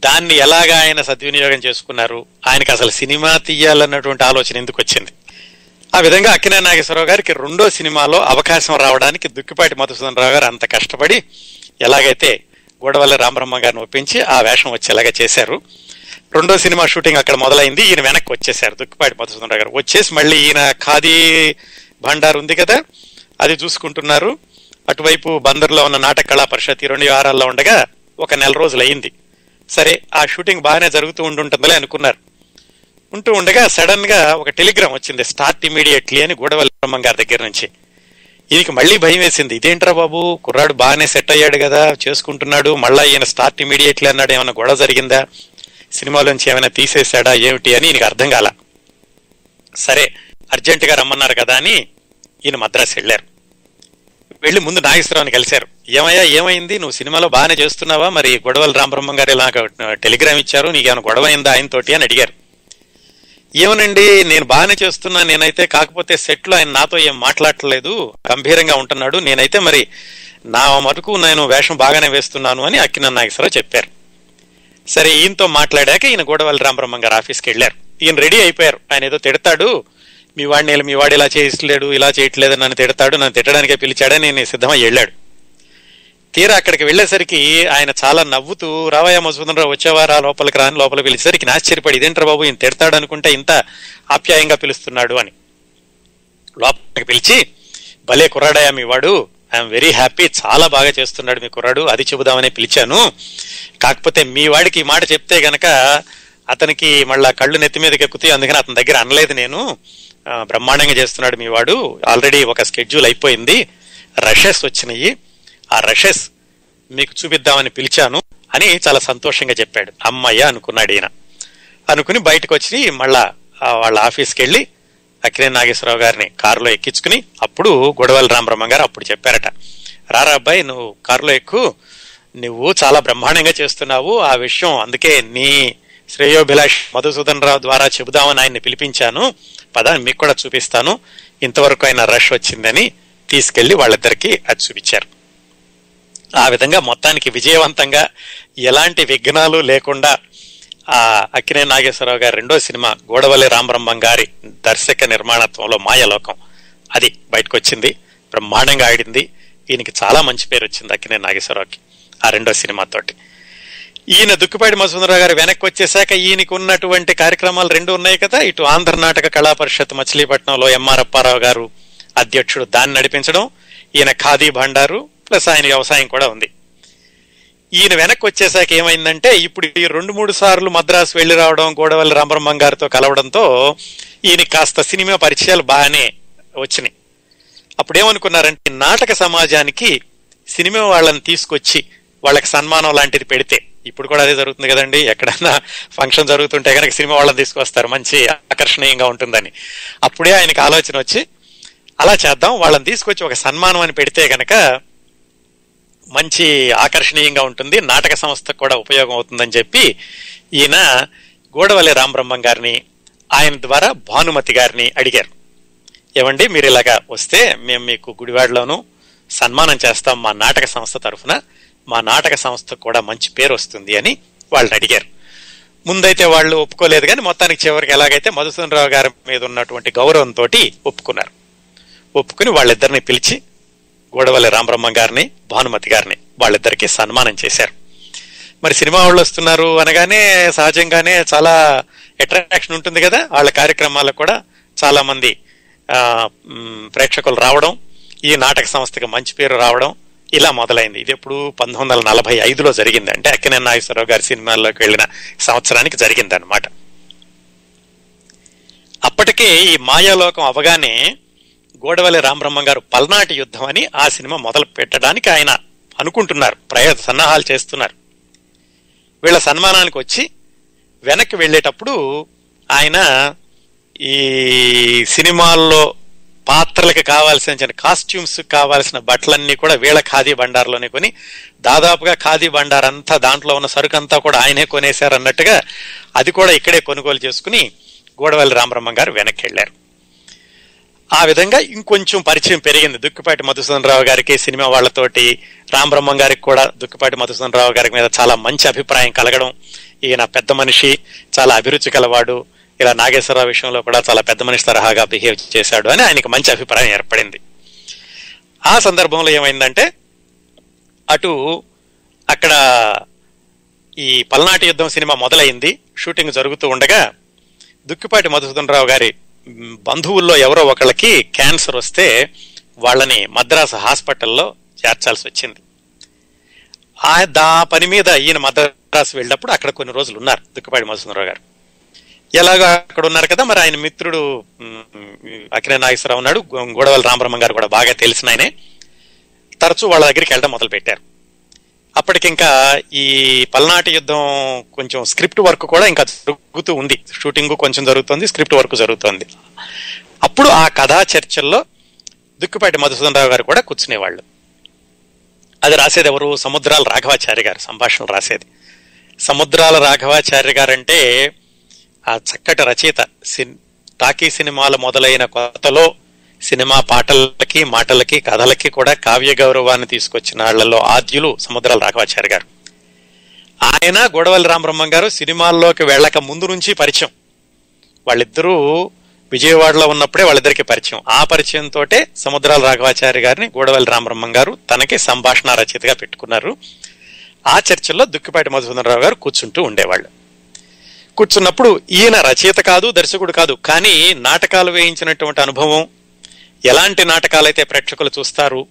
దాన్ని ఎలాగా ఆయన సద్వినియోగం చేసుకున్నారు? ఆయనకు అసలు సినిమా తీయాలన్నటువంటి ఆలోచన ఎందుకు వచ్చింది ఆ విధంగా అక్కినే నాగేశ్వరరావు గారికి రెండో సినిమాలో అవకాశం రావడానికి దుక్కిపాటి మధుసూదనరావు గారు అంత కష్టపడి ఎలాగైతే గోడవల్లి రామబ్రహ్మ గారిని ఒప్పించి ఆ వేషం వచ్చేలాగా చేశారు. రెండో సినిమా షూటింగ్ అక్కడ మొదలైంది. ఈయన వెనక్కి వచ్చేసారు దుక్కిపాటి మధుసూదనరావు గారు వచ్చేసి మళ్ళీ ఈయన ఖాదీ భండార్ ఉంది కదా అది చూసుకుంటున్నారు. అటువైపు బందర్లో ఉన్న నాటక కళా పరిషత్ ఈ రెండు వ్యవహారాల్లో ఉండగా ఒక నెల రోజులు అయింది. సరే ఆ షూటింగ్ బాగానే జరుగుతూ ఉంటుంటుందిలే అనుకున్నారు. ఉంటూ ఉండగా సడన్గా ఒక టెలిగ్రామ్ వచ్చింది స్టార్ట్ ఇమీడియట్లీ అని గూడవల్లి గారి దగ్గర నుంచి. ఈయనకి మళ్ళీ భయం వేసింది. ఇదేంట్రా బాబు కుర్రాడు బాగానే సెట్ అయ్యాడు కదా చేసుకుంటున్నాడు మళ్ళీ ఈయన స్టార్ట్ ఇమీడియట్లీ అన్నాడు ఏమైనా గొడవ జరిగిందా? సినిమాలోంచి ఏమైనా తీసేశాడా ఏమిటి అని ఈయనకి అర్థం కాల. సరే అర్జెంట్గా రమ్మన్నారు కదా అని ఈయన మద్రాసు వెళ్ళారు. వెళ్ళి ముందు నాగేశ్వరరావుని కలిశారు. ఏమయ్యా ఏమైంది? నువ్వు సినిమాలో బాగానే చేస్తున్నావా? మరి గొడవలు రామబ్రహ్మం గారు ఇలా టెలిగ్రామ్ ఇచ్చారు నీకు గొడవ అయిందా ఆయనతోటి అని అడిగారు. ఏమనండి నేను బాగానే చేస్తున్నా నేనైతే కాకపోతే సెట్లో ఆయన నాతో ఏం మాట్లాడలేదు గంభీరంగా ఉంటున్నాడు నేనైతే మరి నా మటుకు నేను వేషం బాగానే వేస్తున్నాను అని అక్కిన నాగేశ్వరరావు చెప్పారు. సరే ఈయనతో మాట్లాడాక ఈయన గోడవల్లి రామబ్రహ్మం గారు ఆఫీస్కి వెళ్ళారు. ఈయన రెడీ అయిపోయారు. ఆయన ఏదో తిడతాడు. మీ వాడిని మీ వాడు ఇలా చేయట్లేడు ఇలా చేయట్లేదు నన్ను తిడతాడు నన్ను తిట్టడానికే పిలిచాడని నేను సిద్ధమై వెళ్ళాడు. తీరా అక్కడికి వెళ్ళేసరికి ఆయన చాలా నవ్వుతూ రావయ్య మధుసూదనరావు వచ్చేవారా లోపలికి రాని లోపలికి పిలిచేసరికి ఆశ్చర్యపడి ఇదేంట్రా బాబు ఈయన తిడతాడు అనుకుంటే ఇంత ఆప్యాయంగా పిలుస్తున్నాడు అని. లోపలికి పిలిచి భలే కుర్రాడయా మీ వాడు ఐఎమ్ వెరీ హ్యాపీ చాలా బాగా చేస్తున్నాడు మీ కుర్రాడు అది చెబుదామని పిలిచాను. కాకపోతే మీ వాడికి ఈ మాట చెప్తే గనక అతనికి మళ్ళా కళ్ళు నెత్తి మీదకి ఎక్కుతాయి అందుకని అతని దగ్గర అనలేదు నేను. బ్రహ్మాండంగా చేస్తున్నాడు మీ వాడు. ఆల్రెడీ ఒక స్కెడ్యూల్ అయిపోయింది. రషెస్ వచ్చినాయి. ఆ రషెస్ మీకు చూపిద్దామని పిలిచాను అని చాలా సంతోషంగా చెప్పాడు. అమ్మయ్య అనుకున్నాడు ఈయన. అనుకుని బయటకు వచ్చి మళ్ళా వాళ్ళ ఆఫీస్కి వెళ్ళి అక్కినే నాగేశ్వరరావు గారిని కారులో ఎక్కించుకుని అప్పుడు గొడవల రామబ్రహ్మ గారు అప్పుడు చెప్పారట రారా అబ్బాయి నువ్వు కారులో ఎక్కు నువ్వు చాలా బ్రహ్మాండంగా చేస్తున్నావు ఆ విషయం అందుకే నీ శ్రేయోభిలాష్ మధుసూదన్ రావు ద్వారా చెబుదామని ఆయన్ని పిలిపించాను పదాన్ని మీకు కూడా చూపిస్తాను ఇంతవరకు ఆయన రష్ వచ్చిందని తీసుకెళ్ళి వాళ్ళిద్దరికీ అది చూపించారు. ఆ విధంగా మొత్తానికి విజయవంతంగా ఎలాంటి విఘ్నాలు లేకుండా ఆ అక్కినే నాగేశ్వరరావు గారి రెండో సినిమా గోడవల్లి రామబ్రహ్మం గారి దర్శక నిర్మాణత్వంలో మాయలోకం. అది బయటకు వచ్చింది బ్రహ్మాండంగా ఆడింది. ఈయనకి చాలా మంచి పేరు వచ్చింది అక్కినే నాగేశ్వరరావుకి ఆ రెండో సినిమాతోటి ఈయన దుక్కుపాటి మసుందరరావు గారు వెనక్కి వచ్చేసాక ఈయనకు ఉన్నటువంటి కార్యక్రమాలు రెండు ఉన్నాయి కదా. ఇటు ఆంధ్ర నాటక కళా పరిషత్ మచిలీపట్నంలో ఎంఆర్ అప్పారావు గారు అధ్యక్షుడు దాన్ని నడిపించడం ఈయన ఖాదీ భండారు ప్లస్ ఆయన వ్యవసాయం కూడా ఉంది. ఈయన వెనక్కి వచ్చేసాక ఏమైందంటే ఇప్పుడు ఈ రెండు మూడు సార్లు మద్రాసు వెళ్ళి రావడం గోడవల్లి రామబ్రహ్మం గారితో కలవడంతో ఈయన కాస్త సినిమా పరిచయాలు బాగానే వచ్చినాయి. అప్పుడు ఏమనుకున్నారంటే నాటక సమాజానికి సినిమా వాళ్ళని తీసుకొచ్చి వాళ్ళకి సన్మానం లాంటిది పెడితే ఇప్పుడు కూడా అదే జరుగుతుంది కదండి ఎక్కడైనా ఫంక్షన్ జరుగుతుంటే కనుక సినిమా వాళ్ళని తీసుకొస్తారు మంచి ఆకర్షణీయంగా ఉంటుందని. అప్పుడే ఆయనకి ఆలోచన వచ్చి అలా చేద్దాం వాళ్ళని తీసుకొచ్చి ఒక సన్మానం అని పెడితే కనుక మంచి ఆకర్షణీయంగా ఉంటుంది. నాటక సంస్థకు కూడా ఉపయోగం అవుతుందని చెప్పి ఈయన గోడవల్లి రామబ్రహ్మం గారిని ఆయన ద్వారా భానుమతి గారిని అడిగారు. ఏమండి మీరు ఇలాగా వస్తే మేము మీకు గుడివాడలోను సన్మానం చేస్తాం మా నాటక సంస్థ తరఫున. మా నాటక సంస్థకు కూడా మంచి పేరు వస్తుంది అని వాళ్ళని అడిగారు. ముందైతే వాళ్ళు ఒప్పుకోలేదు కానీ మొత్తానికి చివరికి ఎలాగైతే మధుసూదన్ రావు గారి మీద ఉన్నటువంటి గౌరవంతో ఒప్పుకున్నారు. ఒప్పుకుని వాళ్ళిద్దరిని పిలిచి గోడవల్లి రామబ్రహ్మ గారిని భానుమతి గారిని వాళ్ళిద్దరికి సన్మానం చేశారు. మరి సినిమా వాళ్ళు వస్తున్నారు అనగానే సహజంగానే చాలా అట్రాక్షన్ ఉంటుంది కదా. వాళ్ళ కార్యక్రమాలకు కూడా చాలా మంది ప్రేక్షకులు రావడం ఈ నాటక సంస్థకి మంచి పేరు రావడం ఇలా మొదలైంది. ఇది ఎప్పుడు పంతొమ్మిది వందల నలభై ఐదులో జరిగింది. అంటే అక్కినే నాగేశ్వరరావు గారి సినిమాల్లోకి వెళ్ళిన సంవత్సరానికి జరిగింది అనమాట అప్పటికే ఈ మాయాలోకం అవగానే గోడవల్లి రామబ్రహ్మ గారు పల్నాటి యుద్ధం అని ఆ సినిమా మొదలు పెట్టడానికి ఆయన అనుకుంటున్నారు ప్రయ సన్నాహాలు చేస్తున్నారు. వీళ్ళ సన్మానానికి వచ్చి వెనక్కి వెళ్ళేటప్పుడు ఆయన ఈ సినిమాల్లో పాత్రలకు కావాల్సిన కాస్ట్యూమ్స్ కావాల్సిన బట్టలన్నీ కూడా వీళ్ళ ఖాదీ బండార్లోనే కొని దాదాపుగా ఖాదీ బండార్ అంతా దాంట్లో ఉన్న సరుకు అంతా కూడా ఆయనే కొనేశారు అన్నట్టుగా అది కూడా ఇక్కడే కొనుగోలు చేసుకుని గోడవల్లి రామబ్రహ్మ గారు వెనక్కి వెళ్ళారు. ఆ విధంగా ఇంకొంచెం పరిచయం పెరిగింది. దుక్కిపాటి మధుసూదన్ రావు గారికి సినిమా వాళ్ళతోటి రామబ్రహ్మం గారికి కూడా దుక్కిపాటి మధుసూదన్ రావు గారి మీద చాలా మంచి అభిప్రాయం కలగడం ఈయన పెద్ద మనిషి చాలా అభిరుచి కలవాడు ఇలా నాగేశ్వరరావు విషయంలో కూడా చాలా పెద్ద మనిషి తరహాగా బిహేవ్ చేశాడు అని ఆయనకి మంచి అభిప్రాయం ఏర్పడింది. ఆ సందర్భంలో ఏమైందంటే అటు అక్కడ ఈ పల్నాటి యుద్ధం సినిమా మొదలైంది. షూటింగ్ జరుగుతూ ఉండగా దుక్కిపాటి మధుసూదన్ రావు గారి బంధువుల్లో ఎవరో ఒకళ్ళకి క్యాన్సర్ వస్తే వాళ్ళని మద్రాసు హాస్పిటల్లో చేర్చాల్సి వచ్చింది. ఆ దా పని మీద ఈయన మద్రాసు వెళ్ళినప్పుడు అక్కడ కొన్ని రోజులు ఉన్నారు దుక్కపాడి మధుసూదన్ గారు. ఎలాగో అక్కడ ఉన్నారు కదా మరి ఆయన మిత్రుడు మ్, నాగేశ్వరరావు ఉన్నాడు గో- రామబ్రహ్మ గారు కూడా బాగా తెలిసిన ఆయనే. తరచూ వాళ్ళ దగ్గరికి వెళ్ళడం మొదలు పెట్టారు అప్పటికింకా ఈ పల్నాటి యుద్ధం కొంచెం స్క్రిప్ట్ వర్క్ కూడా ఇంకా జరుగుతూ ఉంది. షూటింగ్ కొంచెం జరుగుతుంది స్క్రిప్ట్ వర్క్ జరుగుతుంది. అప్పుడు ఆ కథా చర్చల్లో దుక్కిపాటి మధుసూదన్ రావు గారు కూడా కూర్చునేవాళ్ళు. అది రాసేది ఎవరు? సముద్రాల రాఘవాచార్య గారు సంభాషణ రాసేది. సముద్రాల రాఘవాచార్య గారంటే ఆ చక్కటి రచయిత. సిన్ టాకీ సినిమాలు మొదలైన కొత్తలో సినిమా పాటలకి మాటలకి కథలకి కూడా కావ్య గౌరవాన్ని తీసుకొచ్చిన వాళ్ళలో ఆద్యులు సముద్రాల రాఘవాచార్య గారు. ఆయన గొడవల్లి రామబ్రహ్మం గారు సినిమాల్లోకి వెళ్ళక ముందు నుంచి పరిచయం. వాళ్ళిద్దరూ విజయవాడలో ఉన్నప్పుడే వాళ్ళిద్దరికి పరిచయం. ఆ పరిచయం తోటే సముద్రాల రాఘవాచార్య గారిని గోడవల్లి రామబ్రహ్మం గారు తనకి సంభాషణ రచయితగా పెట్టుకున్నారు. ఆ చర్చల్లో దుక్కిపాటి మధుసూదనరావు గారు కూర్చుంటూ ఉండేవాళ్ళు. కూర్చున్నప్పుడు ఈయన రచయిత కాదు దర్శకుడు కాదు కానీ నాటకాలు వేయించినటువంటి అనుభవం ఎలాంటి నాటకాలైతే ప్రేక్షకులు చూస్తారు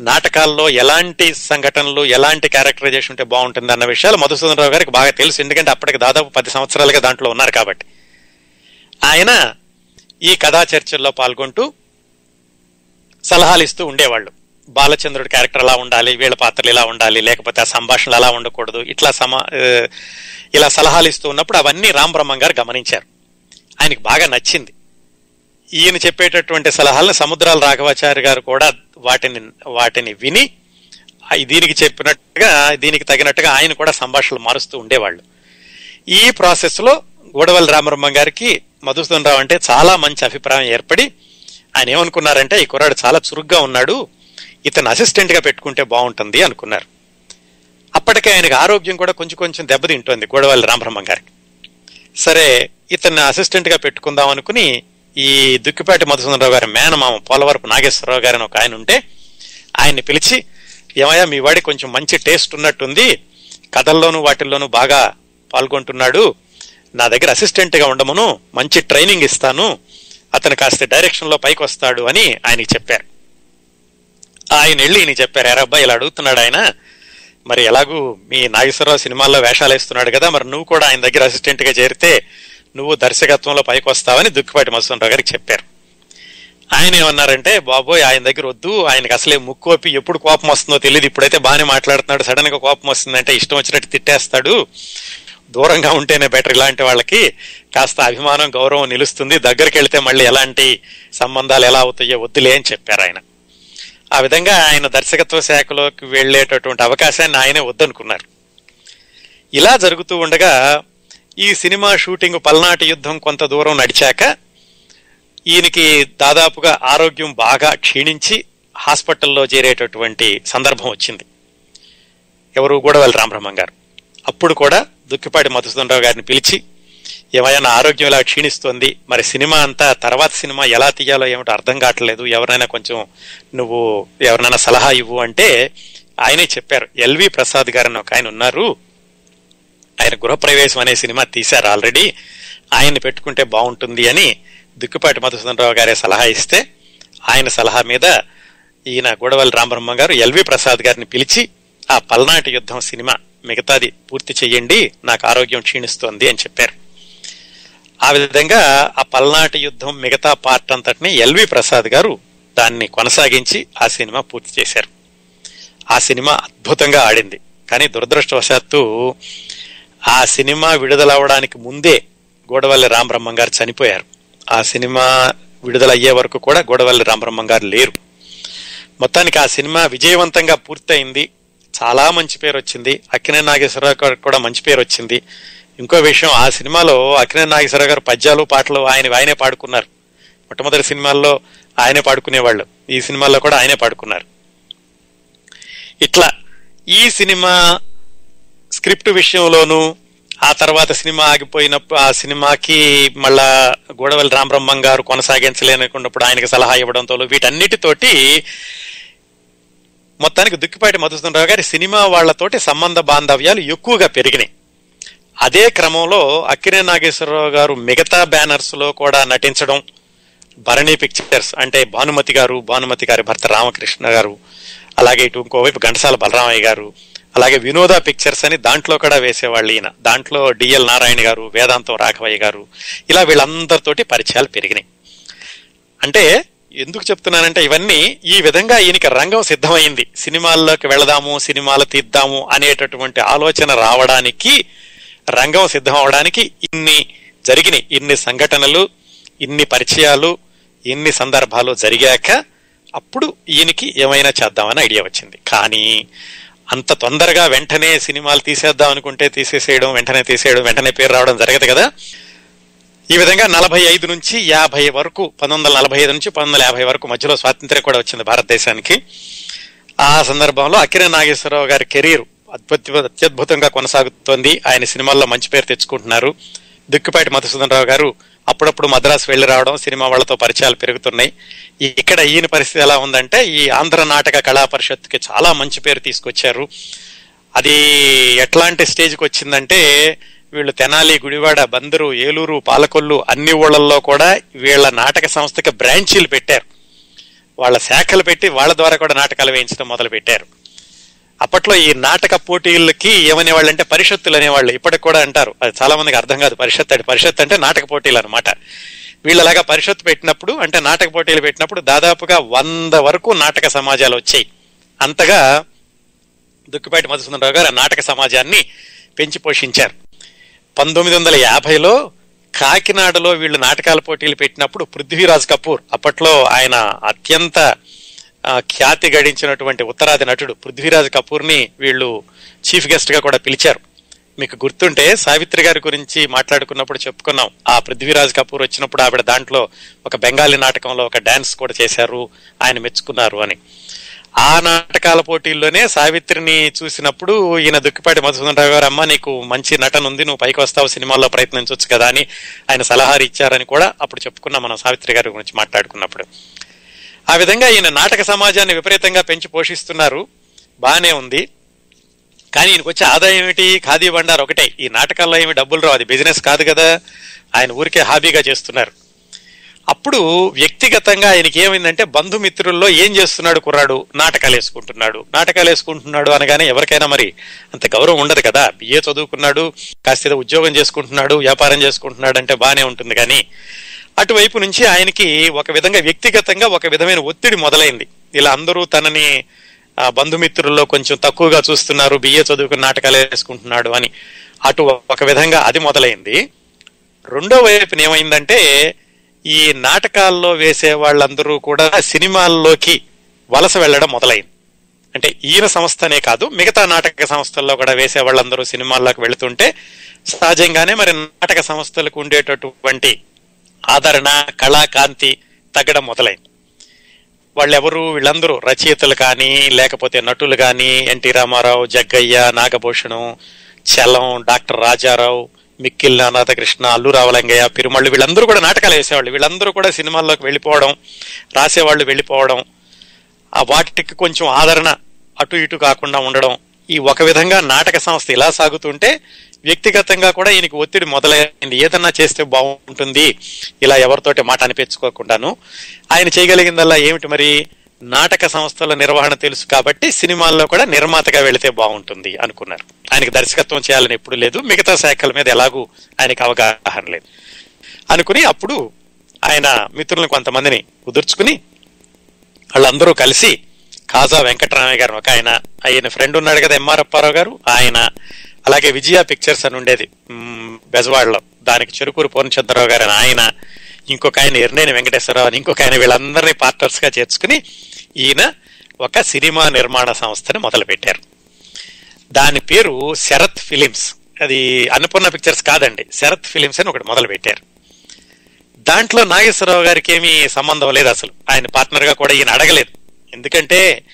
నాటకాల్లో ఎలాంటి సంఘటనలు ఎలాంటి క్యారెక్టరైజేషన్ ఉంటే బాగుంటుంది అన్న విషయాలు మధుసూదనరావు గారికి బాగా తెలుసు. ఎందుకంటే అప్పటికి దాదాపు పది సంవత్సరాలుగా దాంట్లో ఉన్నారు కాబట్టి. ఆయన ఈ కథా చర్చల్లో పాల్గొంటూ సలహాలు ఇస్తూ ఉండేవాళ్ళు. బాలచంద్రుడి క్యారెక్టర్ అలా ఉండాలి వీళ్ళ పాత్రలు ఇలా ఉండాలి లేకపోతే ఆ సంభాషణలు అలా ఉండకూడదు ఇట్లా సమా ఇలా సలహాలు ఇస్తూ ఉన్నప్పుడు అవన్నీ రామబ్రహ్మం గారు గమనించారు. ఆయనకి బాగా నచ్చింది. ఈయన చెప్పేటటువంటి సలహాలను సముద్రాల రాఘవాచార్య గారు కూడా వాటిని వాటిని విని దీనికి చెప్పినట్టుగా దీనికి తగినట్టుగా ఆయన కూడా సంభాషణలు మారుస్తూ ఉండేవాళ్ళు. ఈ ప్రాసెస్లో లో రామరమ్మ గారికి మధుసూదన్ రావు అంటే చాలా మంచి అభిప్రాయం ఏర్పడి ఆయన ఏమనుకున్నారంటే ఈ కుర్రాడు చాలా చురుగ్గా ఉన్నాడు ఇతను అసిస్టెంట్గా పెట్టుకుంటే బాగుంటుంది అనుకున్నారు. అప్పటికే ఆయనకు ఆరోగ్యం కూడా కొంచెం కొంచెం దెబ్బతింటుంది గూడవల్లి రామరమ్మ గారికి. సరే ఇతన్ని అసిస్టెంట్గా పెట్టుకుందాం అనుకుని ఈ దుక్కిపాటి మధుసూదనరావు గారి మేనమామ పోలవరపు నాగేశ్వరరావు గారిని ఒక ఆయన ఉంటే ఆయన్ని పిలిచి ఏమయ్యా మీ వాడి కొంచెం మంచి టేస్ట్ ఉన్నట్టుంది. కథల్లోనూ వాటిల్లోనూ బాగా పాల్గొంటున్నాడు. నా దగ్గర అసిస్టెంట్గా ఉండమును ఉండమను మంచి ట్రైనింగ్ ఇస్తాను. అతను కాస్త డైరెక్షన్లో పైకి వస్తాడు అని ఆయనకి చెప్పారు. ఆయన వెళ్ళి ఈయన చెప్పారు ఎరబ్బా ఇలా అడుగుతున్నాడు ఆయన. మరి ఎలాగూ మీ నాగేశ్వరరావు సినిమాల్లో వేషాలు వేస్తున్నాడు కదా మరి నువ్వు కూడా ఆయన దగ్గర అసిస్టెంట్గా చేరితే నువ్వు దర్శకత్వంలో పైకి వస్తావని దుక్కిపాటి మసంతరావు గారికి చెప్పారు. ఆయన ఏమన్నారంటే బాబోయ్ ఆయన దగ్గర వద్దు. ఆయనకి అసలే ముక్కోపి ఎప్పుడు కోపం వస్తుందో తెలియదు ఇప్పుడైతే బాగానే మాట్లాడుతున్నాడు. సడన్గా కోపం వస్తుందంటే ఇష్టం వచ్చినట్టు తిట్టేస్తాడు. దూరంగా ఉంటేనే బెటర్ ఇలాంటి వాళ్ళకి. కాస్త అభిమానం గౌరవం నిలుస్తుంది. దగ్గరికి వెళితే మళ్ళీ ఎలాంటి సంబంధాలు ఎలా అవుతాయో వద్దులే అని చెప్పారు ఆయన. ఆ విధంగా ఆయన దర్శకత్వ శాఖలోకి వెళ్ళేటటువంటి అవకాశాన్ని ఆయనే వద్దనుకున్నారు. ఇలా జరుగుతూ ఉండగా ఈ సినిమా షూటింగ్ పల్నాటి యుద్ధం కొంత దూరం నడిచాక ఈయనకి దాదాపుగా ఆరోగ్యం బాగా క్షీణించి హాస్పిటల్లో చేరేటటువంటి సందర్భం వచ్చింది. ఎవరు కూడా వాళ్ళు రామబ్రహ్మం గారు. అప్పుడు కూడా దుక్కిపాటి మధుసూదనరావు గారిని పిలిచి ఏమైనా ఆరోగ్యం ఇలా క్షీణిస్తోంది మరి సినిమా అంతా తర్వాత సినిమా ఎలా తీయాలో ఏమిటో అర్థం కావట్లేదు ఎవరైనా కొంచెం నువ్వు ఎవరినైనా సలహా ఇవ్వు అంటే ఆయనే చెప్పారు. ఎల్వి ప్రసాద్ గారు అని ఒక ఆయన ఉన్నారు. ఆయన గృహప్రవేశం అనే సినిమా తీశారు ఆల్రెడీ. ఆయన్ని పెట్టుకుంటే బాగుంటుంది అని దుక్కిపాటి మధుసూదనరావు గారే సలహా ఇస్తే ఆయన సలహా మీద ఈయన గూడవల్లి రామబ్రహ్మ గారు ఎల్వి ప్రసాద్ గారిని పిలిచి ఆ పల్నాటి యుద్ధం సినిమా మిగతాది పూర్తి చేయండి నాకు ఆరోగ్యం క్షీణిస్తోంది అని చెప్పారు. ఆ విధంగా ఆ పల్నాటి యుద్ధం మిగతా పార్ట్ అంతటిని ఎల్వి ప్రసాద్ గారు దాన్ని కొనసాగించి ఆ సినిమా పూర్తి చేశారు. ఆ సినిమా అద్భుతంగా ఆడింది. కానీ దురదృష్టవశాత్తు ఆ సినిమా విడుదలవ్వడానికి ముందే గోడవల్లి రామబ్రహ్మం గారు చనిపోయారు. ఆ సినిమా విడుదల అయ్యే వరకు కూడా గోడవల్లి రామబ్రహ్మం గారు లేరు. మొత్తానికి ఆ సినిమా విజయవంతంగా పూర్తయింది. చాలా మంచి పేరు వచ్చింది. అక్కినే నాగేశ్వరరావు గారికి కూడా మంచి పేరు వచ్చింది. ఇంకో విషయం ఆ సినిమాలో అక్కినే నాగేశ్వరరావు గారు పద్యాలు పాటలు ఆయన ఆయనే పాడుకున్నారు. మొట్టమొదటి సినిమాల్లో ఆయనే పాడుకునేవాళ్ళు. ఈ సినిమాల్లో కూడా ఆయనే పాడుకున్నారు. ఇట్లా ఈ సినిమా స్క్రిప్ట్ విషయంలోనూ ఆ తర్వాత సినిమా ఆగిపోయినప్పుడు ఆ సినిమాకి మళ్ళా గోడవల్లి రామబ్రహ్మం గారు కొనసాగించలేనుకున్నప్పుడు ఆయనకి సలహా ఇవ్వడంతో వీటన్నిటితోటి మొత్తానికి దుక్కిపాటి మధుసూదనరావు గారి సినిమా వాళ్ళతోటి సంబంధ బాంధవ్యాలు ఎక్కువగా పెరిగినాయి. అదే క్రమంలో అక్కినే నాగేశ్వరరావు గారు మిగతా బ్యానర్స్లో కూడా నటించడం భరణి పిక్చర్స్ అంటే భానుమతి గారు భానుమతి గారి భర్త రామకృష్ణ గారు అలాగే ఇటు ఇంకోవైపు ఘంటసాల బలరామయ్య గారు అలాగే వినోద పిక్చర్స్ అని దాంట్లో కూడా వేసేవాళ్ళు ఈయన. దాంట్లో డిఎల్ నారాయణ గారు వేదాంతం రాఘవయ్య గారు ఇలా వీళ్ళందరితోటి పరిచయాలు పెరిగినాయి. అంటే ఎందుకు చెప్తున్నానంటే ఇవన్నీ ఈ విధంగా ఈయనకి రంగం సిద్ధమైంది. సినిమాల్లోకి వెళదాము సినిమాలు తీద్దాము అనేటటువంటి ఆలోచన రావడానికి రంగం సిద్ధం అవడానికి ఇన్ని జరిగినాయి. ఇన్ని సంఘటనలు ఇన్ని పరిచయాలు ఇన్ని సందర్భాలు జరిగాక అప్పుడు ఈయనకి ఏమైనా చేద్దామని ఐడియా వచ్చింది. కానీ అంత తొందరగా వెంటనే సినిమాలు తీసేద్దాం అనుకుంటే తీసేసేయడం వెంటనే తీసేయడం వెంటనే పేరు రావడం జరగదు కదా. ఈ విధంగా నలభై ఐదు నుంచి యాభై వరకు పంతొమ్మిది వందల నలభై ఐదు నుంచి పంతొమ్మిది వందల యాభై వరకు మధ్యలో స్వాతంత్ర్యం కూడా వచ్చింది భారతదేశానికి. ఆ సందర్భంలో అక్కినే నాగేశ్వరరావు గారి కెరీర్ అద్భుత అత్యద్భుతంగా కొనసాగుతోంది. ఆయన సినిమాల్లో మంచి పేరు తెచ్చుకుంటున్నారు. దుక్కిపాటి మధుసూదనరావు గారు అప్పుడప్పుడు మద్రాసు వెళ్ళి రావడం సినిమా వాళ్ళతో పరిచయాలు పెరుగుతున్నాయి. ఇక్కడ ఈయన పరిస్థితి ఎలా ఉందంటే ఈ ఆంధ్ర నాటక కళా పరిషత్కి చాలా మంచి పేరు తీసుకొచ్చారు. అది ఎట్లాంటి స్టేజ్కి వచ్చిందంటే వీళ్ళు తెనాలి గుడివాడ బందరు ఏలూరు పాలకొల్లు అన్ని ఊళ్ళల్లో కూడా వీళ్ళ నాటక సంస్థకి బ్రాంచీలు పెట్టారు. వాళ్ళ శాఖలు పెట్టి వాళ్ళ ద్వారా కూడా నాటకాలు వేయించడం మొదలు పెట్టారు అప్పట్లో ఈ నాటక పోటీలకి ఏమనేవాళ్ళు అంటే పరిషత్తులు అనేవాళ్ళు ఇప్పటికి కూడా అంటారు. అది చాలా మందికి అర్థం కాదు. పరిషత్ అంటే పరిషత్ అంటే నాటక పోటీలు అనమాట వీళ్ళలాగా పరిషత్ పెట్టినప్పుడు అంటే నాటక పోటీలు పెట్టినప్పుడు దాదాపుగా వంద వరకు నాటక సమాజాలు వచ్చాయి. అంతగా దుక్కిపాటి మధుసూదనరావు గారు ఆ నాటక సమాజాన్ని పెంచి పోషించారు. పంతొమ్మిది వందల యాభైలో కాకినాడలో వీళ్ళు నాటకాల పోటీలు పెట్టినప్పుడు పృథ్వీరాజ్ కపూర్ అప్పట్లో ఆయన అత్యంత ఖ్యాతి గడించినటువంటి ఉత్తరాది నటుడు పృథ్వీరాజ్ కపూర్ని వీళ్ళు చీఫ్ గెస్ట్గా కూడా పిలిచారు. మీకు గుర్తుంటే సావిత్రి గారి గురించి మాట్లాడుకున్నప్పుడు చెప్పుకున్నాం. ఆ పృథ్వీరాజ్ కపూర్ వచ్చినప్పుడు ఆవిడ దాంట్లో ఒక బెంగాలీ నాటకంలో ఒక డాన్స్ కూడా చేశారు ఆయన మెచ్చుకున్నారు అని. ఆ నాటకాల పోటీల్లోనే సావిత్రిని చూసినప్పుడు ఈయన దుక్కిపాటి మధుసూదనరావు గారు అమ్మ నీకు మంచి నటన ఉంది నువ్వు పైకి వస్తావు సినిమాల్లో ప్రయత్నించవచ్చు కదా అని ఆయన సలహాలు ఇచ్చారని కూడా అప్పుడు చెప్పుకున్నాం మనం సావిత్రి గారి గురించి మాట్లాడుకున్నప్పుడు. ఆ విధంగా ఈయన నాటక సమాజాన్ని విపరీతంగా పెంచి పోషిస్తున్నారు. బాగానే ఉంది. కానీ ఈయనకు వచ్చే ఆదాయం ఏమిటి? ఖాదీ బండారు ఒకటే. ఈ నాటకాల్లో ఏమి డబ్బులు రావు. అది బిజినెస్ కాదు కదా. ఆయన ఊరికే హాబీగా చేస్తున్నారు. అప్పుడు వ్యక్తిగతంగా ఆయనకి ఏమైందంటే బంధుమిత్రుల్లో ఏం చేస్తున్నాడు కుర్రాడు? నాటకాలు వేసుకుంటున్నాడు. నాటకాలు వేసుకుంటున్నాడు అనగానే ఎవరికైనా మరి అంత గౌరవం ఉండదు కదా. బిఏ చదువుకున్నాడు కాస్త ఉద్యోగం చేసుకుంటున్నాడు వ్యాపారం చేసుకుంటున్నాడు అంటే బాగానే ఉంటుంది. కానీ అటువైపు నుంచి ఆయనకి ఒక విధంగా వ్యక్తిగతంగా ఒక విధమైన ఒత్తిడి మొదలైంది. ఇలా అందరూ తనని బంధుమిత్రుల్లో కొంచెం తక్కువగా చూస్తున్నారు బిఏ చదువుకుని నాటకాలు వేసుకుంటున్నాడు అని. అటు ఒక విధంగా అది మొదలైంది. రెండో వైపున ఏమైందంటే ఈ నాటకాల్లో వేసే వాళ్ళందరూ కూడా సినిమాల్లోకి వలస వెళ్ళడం మొదలైంది. అంటే ఈయన సంస్థనే కాదు మిగతా నాటక సంస్థల్లో కూడా వేసే వాళ్ళందరూ సినిమాల్లోకి వెళుతుంటే సహజంగానే మరి నాటక సంస్థలకు ఉండేటటువంటి ఆదరణ కళాకాంతి తగ్గడం మొదలైంది. వాళ్ళెవరు వీళ్ళందరూ రచయితలు కానీ లేకపోతే నటులు కానీ N T Rama Rao Jaggayya Nagabhushanam Chalam doctor Rajarao మిక్కిల్ నానాథకృష్ణ అల్లు రావలంగయ్య పిరుమళ్ళు వీళ్ళందరూ కూడా నాటకాలు వేసేవాళ్ళు. వీళ్ళందరూ కూడా సినిమాల్లోకి వెళ్ళిపోవడం రాసేవాళ్ళు వెళ్ళిపోవడం ఆ వాటికి కొంచెం ఆదరణ అటు ఇటు కాకుండా ఉండడం ఈ ఒక విధంగా నాటక సంస్థ ఇలా సాగుతుంటే వ్యక్తిగతంగా కూడా ఈయనకి ఒత్తిడి మొదలైంది. ఏదన్నా చేస్తే బాగుంటుంది. ఇలా ఎవరితోటి మాట అనిపించుకోకుండాను. ఆయన చేయగలిగిందల్లా ఏమిటి మరి? నాటక సంస్థల నిర్వహణ తెలుసు కాబట్టి సినిమాల్లో కూడా నిర్మాతగా వెళితే బాగుంటుంది అనుకున్నారు. ఆయనకి దర్శకత్వం చేయాలని ఎప్పుడు లేదు. మిగతా శాఖల మీద ఎలాగూ ఆయనకి అవగాహన లేదు. అనుకుని అప్పుడు ఆయన మిత్రులను కొంతమందిని కుదుర్చుకుని వాళ్ళందరూ కలిసి కాజా వెంకటరామయ్య గారు ఒక ఆయన ఆయన ఫ్రెండ్ ఉన్నాడు కదా ఎంఆర్ అప్పారావు గారు. ఆయన అలాగే విజయ పిక్చర్స్ అని ఉండేది. బెజవాడలో. దానికి చెరుకూరు పూర్ణచంద్రరావు గారు అని ఆయన ఇంకొక ఆయన ఎర్నేని వెంకటేశ్వరరావు అని ఇంకొక ఆయన వీళ్ళందరినీ పార్ట్నర్స్గా చేర్చుకుని ఈయన ఒక సినిమా నిర్మాణ సంస్థని మొదలుపెట్టారు. దాని పేరు శరత్ ఫిలిమ్స్. అది అన్నపూర్ణ పిక్చర్స్ కాదండి శరత్ ఫిలిమ్స్ అని ఒకటి మొదలు పెట్టారు దాంట్లో నాగేశ్వరరావు గారికి ఏమీ సంబంధం లేదు అసలు. ఆయన పార్ట్నర్గా కూడా ఈయన అడగలేదు. ఎందుకంటే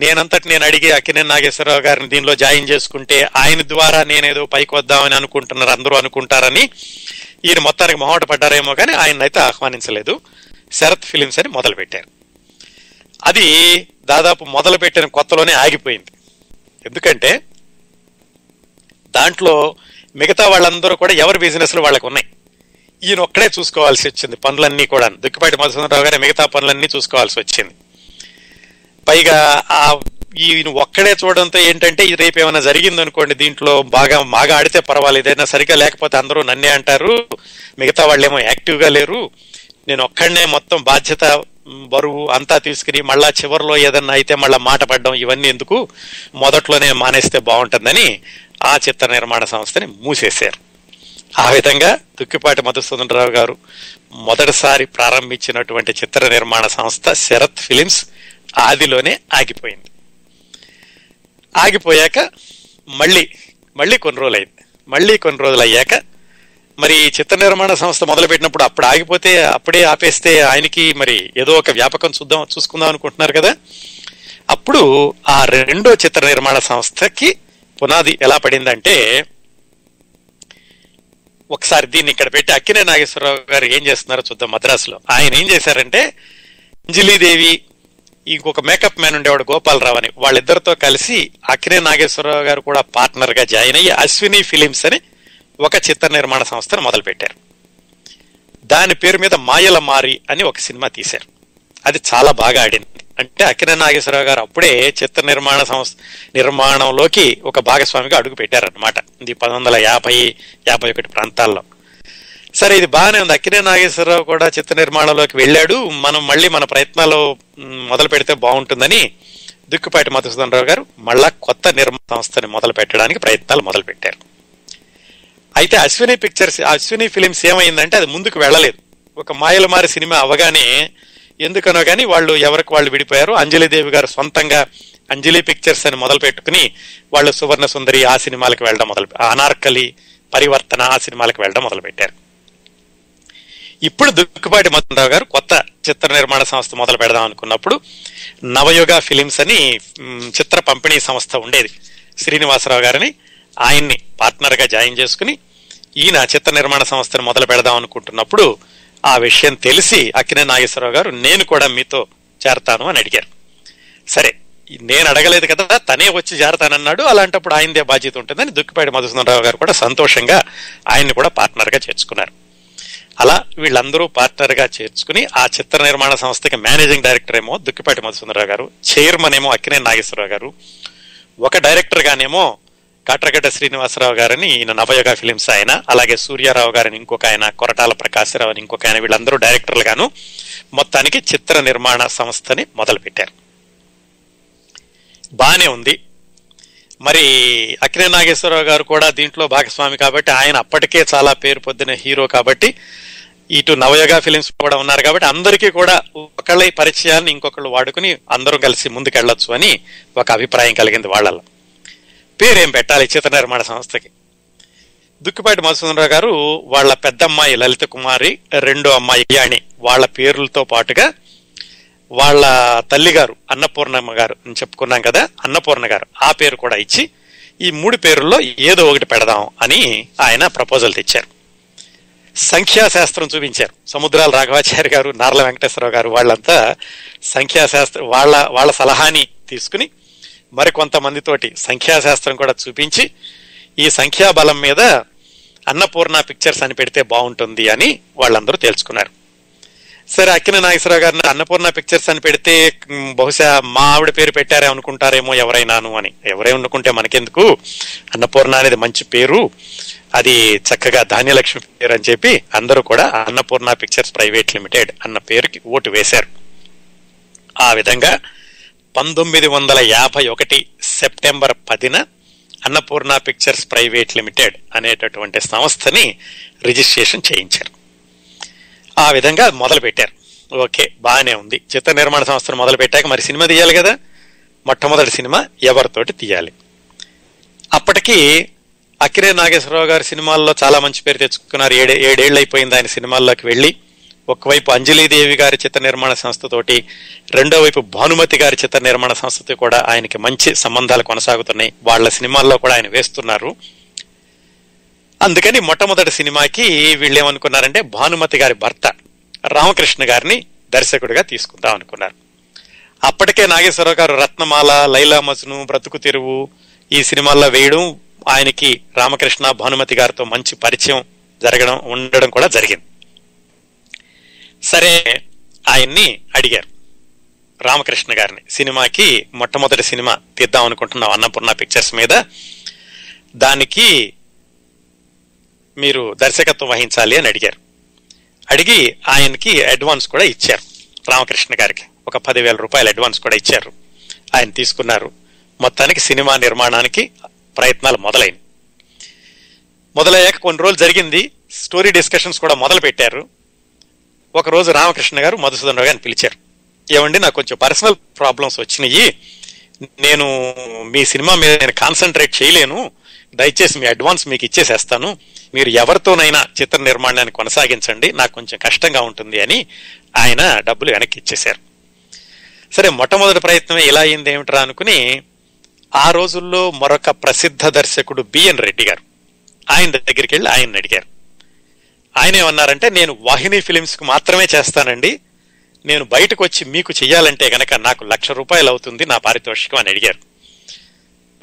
నేనంతటి నేను అడిగి అక్కినే నాగేశ్వరరావు గారిని దీనిలో జాయిన్ చేసుకుంటే ఆయన ద్వారా నేనేదో పైకి వద్దామని అనుకుంటున్నారు అందరూ అనుకుంటారని ఈయన మొత్తానికి మొహమాట పడ్డారేమో కానీ ఆయన అయితే ఆహ్వానించలేదు. శరత్ ఫిలిమ్స్ అని మొదలుపెట్టారు. అది దాదాపు మొదలుపెట్టిన కొత్తలోనే ఆగిపోయింది. ఎందుకంటే దాంట్లో మిగతా వాళ్ళందరూ కూడా ఎవరి బిజినెస్లు వాళ్ళకు ఉన్నాయి. ఈయన ఒక్కడే చూసుకోవాల్సి వచ్చింది పనులన్నీ కూడా దుక్కిపాటి మధుసూదనరావు గారి మిగతా పనులన్నీ చూసుకోవాల్సి వచ్చింది. పైగా ఆ ఈయన ఒక్కడే చూడడంతో ఏంటంటే ఇది రేపు ఏమైనా జరిగింది అనుకోండి దీంట్లో బాగా బాగా ఆడితే పర్వాలేదు. ఏదైనా సరిగా లేకపోతే అందరూ నన్నే అంటారు. మిగతా వాళ్ళేమో యాక్టివ్గా లేరు. నేను ఒక్కడనే మొత్తం బాధ్యత బరువు అంతా తీసుకుని మళ్ళా చివరిలో ఏదన్నా అయితే మళ్ళీ మాట పడడం ఇవన్నీ ఎందుకు? మొదట్లోనే మానేస్తే బాగుంటుందని ఆ చిత్ర నిర్మాణ సంస్థని మూసేశారు. ఆ విధంగా దుక్కిపాటి మధుసూదనరావు గారు మొదటిసారి ప్రారంభించినటువంటి చిత్ర నిర్మాణ సంస్థ శరత్ ఫిలిమ్స్ ఆదిలోనే ఆగిపోయింది. ఆగిపోయాక మళ్ళీ మళ్ళీ కొన్ని రోజులు అయింది మళ్ళీ కొన్ని రోజులు అయ్యాక మరి ఈ చిత్ర నిర్మాణ సంస్థ మొదలుపెట్టినప్పుడు అప్పుడు ఆగిపోతే అప్పుడే ఆపేస్తే ఆయనకి మరి ఏదో ఒక వ్యాపకం చూద్దాం చూసుకుందాం అనుకుంటున్నారు కదా. అప్పుడు ఆ రెండో చిత్ర నిర్మాణ సంస్థకి పునాది ఎలా పడిందంటే ఒకసారి దీన్ని ఇక్కడ పెట్టి అక్కినే నాగేశ్వరరావు గారు ఏం చేస్తున్నారో చూద్దాం మద్రాసులో. ఆయన ఏం చేశారంటే అంజలీదేవి ఇంకొక మేకప్ మ్యాన్ ఉండేవాడు గోపాలరావు అని. వాళ్ళిద్దరితో కలిసి అక్కినే నాగేశ్వరరావు గారు కూడా పార్ట్నర్గా జాయిన్ అయ్యి అశ్విని ఫిలిమ్స్ అని ఒక చిత్ర నిర్మాణ సంస్థను మొదలుపెట్టారు. దాని పేరు మీద మాయల మారి అని ఒక సినిమా తీశారు. అది చాలా బాగా ఆడింది. అంటే అక్కినే నాగేశ్వరరావు గారు అప్పుడే చిత్ర నిర్మాణ సంస్థ నిర్మాణంలోకి ఒక భాగస్వామిగా అడుగు పెట్టారనమాట ఇది పంతొమ్మిది వందల యాభై యాభై ఒకటి ప్రాంతాల్లో. సరే ఇది బాగానే ఉంది. అక్కినే నాగేశ్వరరావు కూడా చిత్ర నిర్మాణంలోకి వెళ్ళాడు. మనం మళ్ళీ మన ప్రయత్నాలు మొదలు పెడితే బాగుంటుందని దుక్కుపాటి మధుసూదన్ రావు గారు మళ్ళా కొత్త నిర్మాణ సంస్థని మొదలు పెట్టడానికి ప్రయత్నాలు మొదలు పెట్టారు. అయితే అశ్విని పిక్చర్స్ అశ్విని ఫిలిమ్స్ ఏమైందంటే అది ముందుకు వెళ్ళలేదు. ఒక మాయలమారి సినిమా అవగానే ఎందుకనో కానీ వాళ్ళు ఎవరికి వాళ్ళు విడిపోయారు అంజలిదేవి గారు సొంతంగా అంజలి పిక్చర్స్ అని మొదలు పెట్టుకుని వాళ్ళు సువర్ణ సుందరి ఆ సినిమాలకు వెళ్ళడం మొదలు అనార్కలి పరివర్తన ఆ సినిమాలకు వెళ్ళడం మొదలు పెట్టారు. ఇప్పుడు దుక్కుపాటి మధురావు గారు కొత్త చిత్ర నిర్మాణ సంస్థ మొదలు పెడదాం అనుకున్నప్పుడు నవయుగ ఫిలిమ్స్ అని చిత్ర పంపిణీ సంస్థ ఉండేది. శ్రీనివాసరావు గారిని ఆయన్ని పార్ట్నర్గా జాయిన్ చేసుకుని ఈయన చిత్ర నిర్మాణ సంస్థను మొదలు పెడదాం అనుకుంటున్నప్పుడు ఆ విషయం తెలిసి అక్కినే నాగేశ్వరరావు గారు నేను కూడా మీతో చేరతాను అని అడిగారు. సరే నేను అడగలేదు కదా తనే వచ్చి చేరతానన్నాడు అలాంటప్పుడు ఆయనదే బాధ్యత ఉంటుందని దుక్కిపాటి మధుసూదనరావు గారు కూడా సంతోషంగా ఆయన్ని కూడా పార్ట్నర్గా చేర్చుకున్నారు. అలా వీళ్ళందరూ పార్ట్నర్గా చేర్చుకుని ఆ చిత్ర నిర్మాణ సంస్థకి మేనేజింగ్ డైరెక్టర్ ఏమో దుక్కిపాటి మధుసుందరరావు గారు చైర్మన్ ఏమో అక్కినే నాగేశ్వరరావు గారు ఒక డైరెక్టర్ గానేమో కాట్రగడ్డ శ్రీనివాసరావు గారని ఈయన నవయోగ ఫిలిమ్స్ ఆయన అలాగే సూర్యారావు గారిని ఇంకొక ఆయన కొరటాల ప్రకాశరావు అని ఇంకొక ఆయన వీళ్ళందరూ డైరెక్టర్లు గాను మొత్తానికి చిత్ర నిర్మాణ సంస్థని మొదలుపెట్టారు. బానే ఉంది. మరి అక్కినే నాగేశ్వరరావు గారు కూడా దీంట్లో భాగస్వామి కాబట్టి ఆయన అప్పటికే చాలా పేరు పొందిన హీరో కాబట్టి ఇటు నవయోగ ఫిలిమ్స్ కూడా ఉన్నారు కాబట్టి అందరికీ కూడా ఒకళ్ళ పరిచయాన్ని ఇంకొకళ్ళు వాడుకుని అందరూ కలిసి ముందుకెళ్ళొచ్చు అని ఒక అభిప్రాయం కలిగింది వాళ్ళలో పేరేం పెట్టాలి చిత్ర నిర్మాణ సంస్థకి? దుక్కిపాటి మధుసూదనరావు గారు వాళ్ళ పెద్దమ్మాయి లలిత కుమారి రెండో అమ్మాయి యాణి వాళ్ళ పేర్లతో పాటుగా వాళ్ళ తల్లి గారు అన్నపూర్ణమ్మ గారు అని చెప్పుకున్నాం కదా అన్నపూర్ణ గారు. ఆ పేరు కూడా ఇచ్చి ఈ మూడు పేరుల్లో ఏదో ఒకటి పెడదాం అని ఆయన ప్రపోజల్ తెచ్చారు. సంఖ్యాశాస్త్రం చూపించారు. సముద్రాల రాఘవాచారి గారు నార్ల వెంకటేశ్వరరావు గారు వాళ్ళంతా సంఖ్యాశాస్త్రం వాళ్ళ వాళ్ళ సలహాని తీసుకుని మరి కొంతమందితోటి సంఖ్యాశాస్త్రం కూడా చూపించి ఈ సంఖ్యాబలం మీద అన్నపూర్ణ పిక్చర్స్ అని పెడితే బాగుంటుంది అని వాళ్ళందరూ తేల్చుకున్నారు. సరే అక్కిన నాగేశ్వరరావు గారిని అన్నపూర్ణ పిక్చర్స్ అని పెడితే బహుశా మా ఆవిడ పేరు పెట్టారే అనుకుంటారేమో ఎవరైనాను అని. ఎవరై అనుకుంటే మనకెందుకు? అన్నపూర్ణ అనేది మంచి పేరు. అది చక్కగా ధాన్యలక్ష్మి పేరు అని చెప్పి అందరూ కూడా అన్నపూర్ణ పిక్చర్స్ ప్రైవేట్ లిమిటెడ్ అన్న పేరుకి ఓటు వేశారు. ఆ విధంగా పంతొమ్మిది వందల యాభై ఒకటి సెప్టెంబర్ పదిన అన్నపూర్ణ పిక్చర్స్ ప్రైవేట్ లిమిటెడ్ అనేటటువంటి సంస్థని రిజిస్ట్రేషన్ చేయించారు. ఆ విధంగా మొదలు పెట్టారు ఓకే బాగానే ఉంది. చిత్ర నిర్మాణ సంస్థను మొదలు పెట్టాక మరి సినిమా తీయాలి కదా? మొట్టమొదటి సినిమా ఎవరితోటి తీయాలి? అప్పటికి అక్కిరే నాగేశ్వరరావు గారి సినిమాల్లో చాలా మంచి పేరు తెచ్చుకున్నారు. ఏడే ఏడేళ్ళు అయిపోయింది ఆయన సినిమాల్లోకి వెళ్ళి. ఒకవైపు అంజలీదేవి గారి చిత్ర నిర్మాణ సంస్థతోటి రెండో వైపు భానుమతి గారి చిత్ర నిర్మాణ సంస్థతో కూడా ఆయనకి మంచి సంబంధాలు కొనసాగుతున్నాయి. వాళ్ళ సినిమాల్లో కూడా ఆయన వేస్తున్నారు. అందుకని మొట్టమొదటి సినిమాకి వీళ్ళు ఏమనుకున్నారంటే భానుమతి గారి భర్త రామకృష్ణ గారిని దర్శకుడిగా తీసుకుందాం అనుకున్నారు. అప్పటికే నాగేశ్వరరావు గారు రత్నమాల లైలా మజ్ను బ్రతుకు తెరువు ఈ సినిమాల్లో వేయడం ఆయనకి రామకృష్ణ భానుమతి గారితో మంచి పరిచయం జరగడం ఉండడం కూడా జరిగింది. సరే ఆయన్ని అడిగారు రామకృష్ణ గారిని సినిమాకి మొట్టమొదటి సినిమా తీద్దాం అనుకుంటున్నాం అన్నపూర్ణ పిక్చర్స్ మీద. దానికి మీరు దర్శకత్వం వహించాలి అని అడిగారు. అడిగి ఆయనకి అడ్వాన్స్ కూడా ఇచ్చారు. రామకృష్ణ గారికి ఒక పదివేల రూపాయల అడ్వాన్స్ కూడా ఇచ్చారు. ఆయన తీసుకున్నారు. మొత్తానికి సినిమా నిర్మాణానికి ప్రయత్నాలు మొదలైనవి. మొదలయ్యాక కొన్ని రోజులు జరిగింది. స్టోరీ డిస్కషన్స్ కూడా మొదలు పెట్టారు. ఒక రోజు రామకృష్ణ గారు మధుసూదన్ రావు గారిని పిలిచారు. ఏమండి నాకు కొంచెం పర్సనల్ ప్రాబ్లమ్స్ వచ్చినాయి. నేను మీ సినిమా మీద నేను కాన్సన్ట్రేట్ చేయలేను. దయచేసి మీ అడ్వాన్స్ మీకు ఇచ్చేసేస్తాను. మీరు ఎవరితోనైనా చిత్ర నిర్మాణాన్ని కొనసాగించండి. నాకు కొంచెం కష్టంగా ఉంటుంది అని ఆయన డబ్బులు వెనక్కి ఇచ్చేశారు. సరే మొట్టమొదటి ప్రయత్నమే ఇలా అయింది ఏమిట్రా అనుకుని ఆ రోజుల్లో మరొక ప్రసిద్ధ దర్శకుడు బిఎన్ రెడ్డి గారు ఆయన దగ్గరికి వెళ్ళి ఆయన అడిగారు. ఆయన ఏమన్నారంటే నేను వాహిని ఫిలిమ్స్కి మాత్రమే చేస్తానండి. నేను బయటకు వచ్చి మీకు చెయ్యాలంటే గనక నాకు లక్ష రూపాయలు అవుతుంది నా పారితోషికం అని అడిగారు.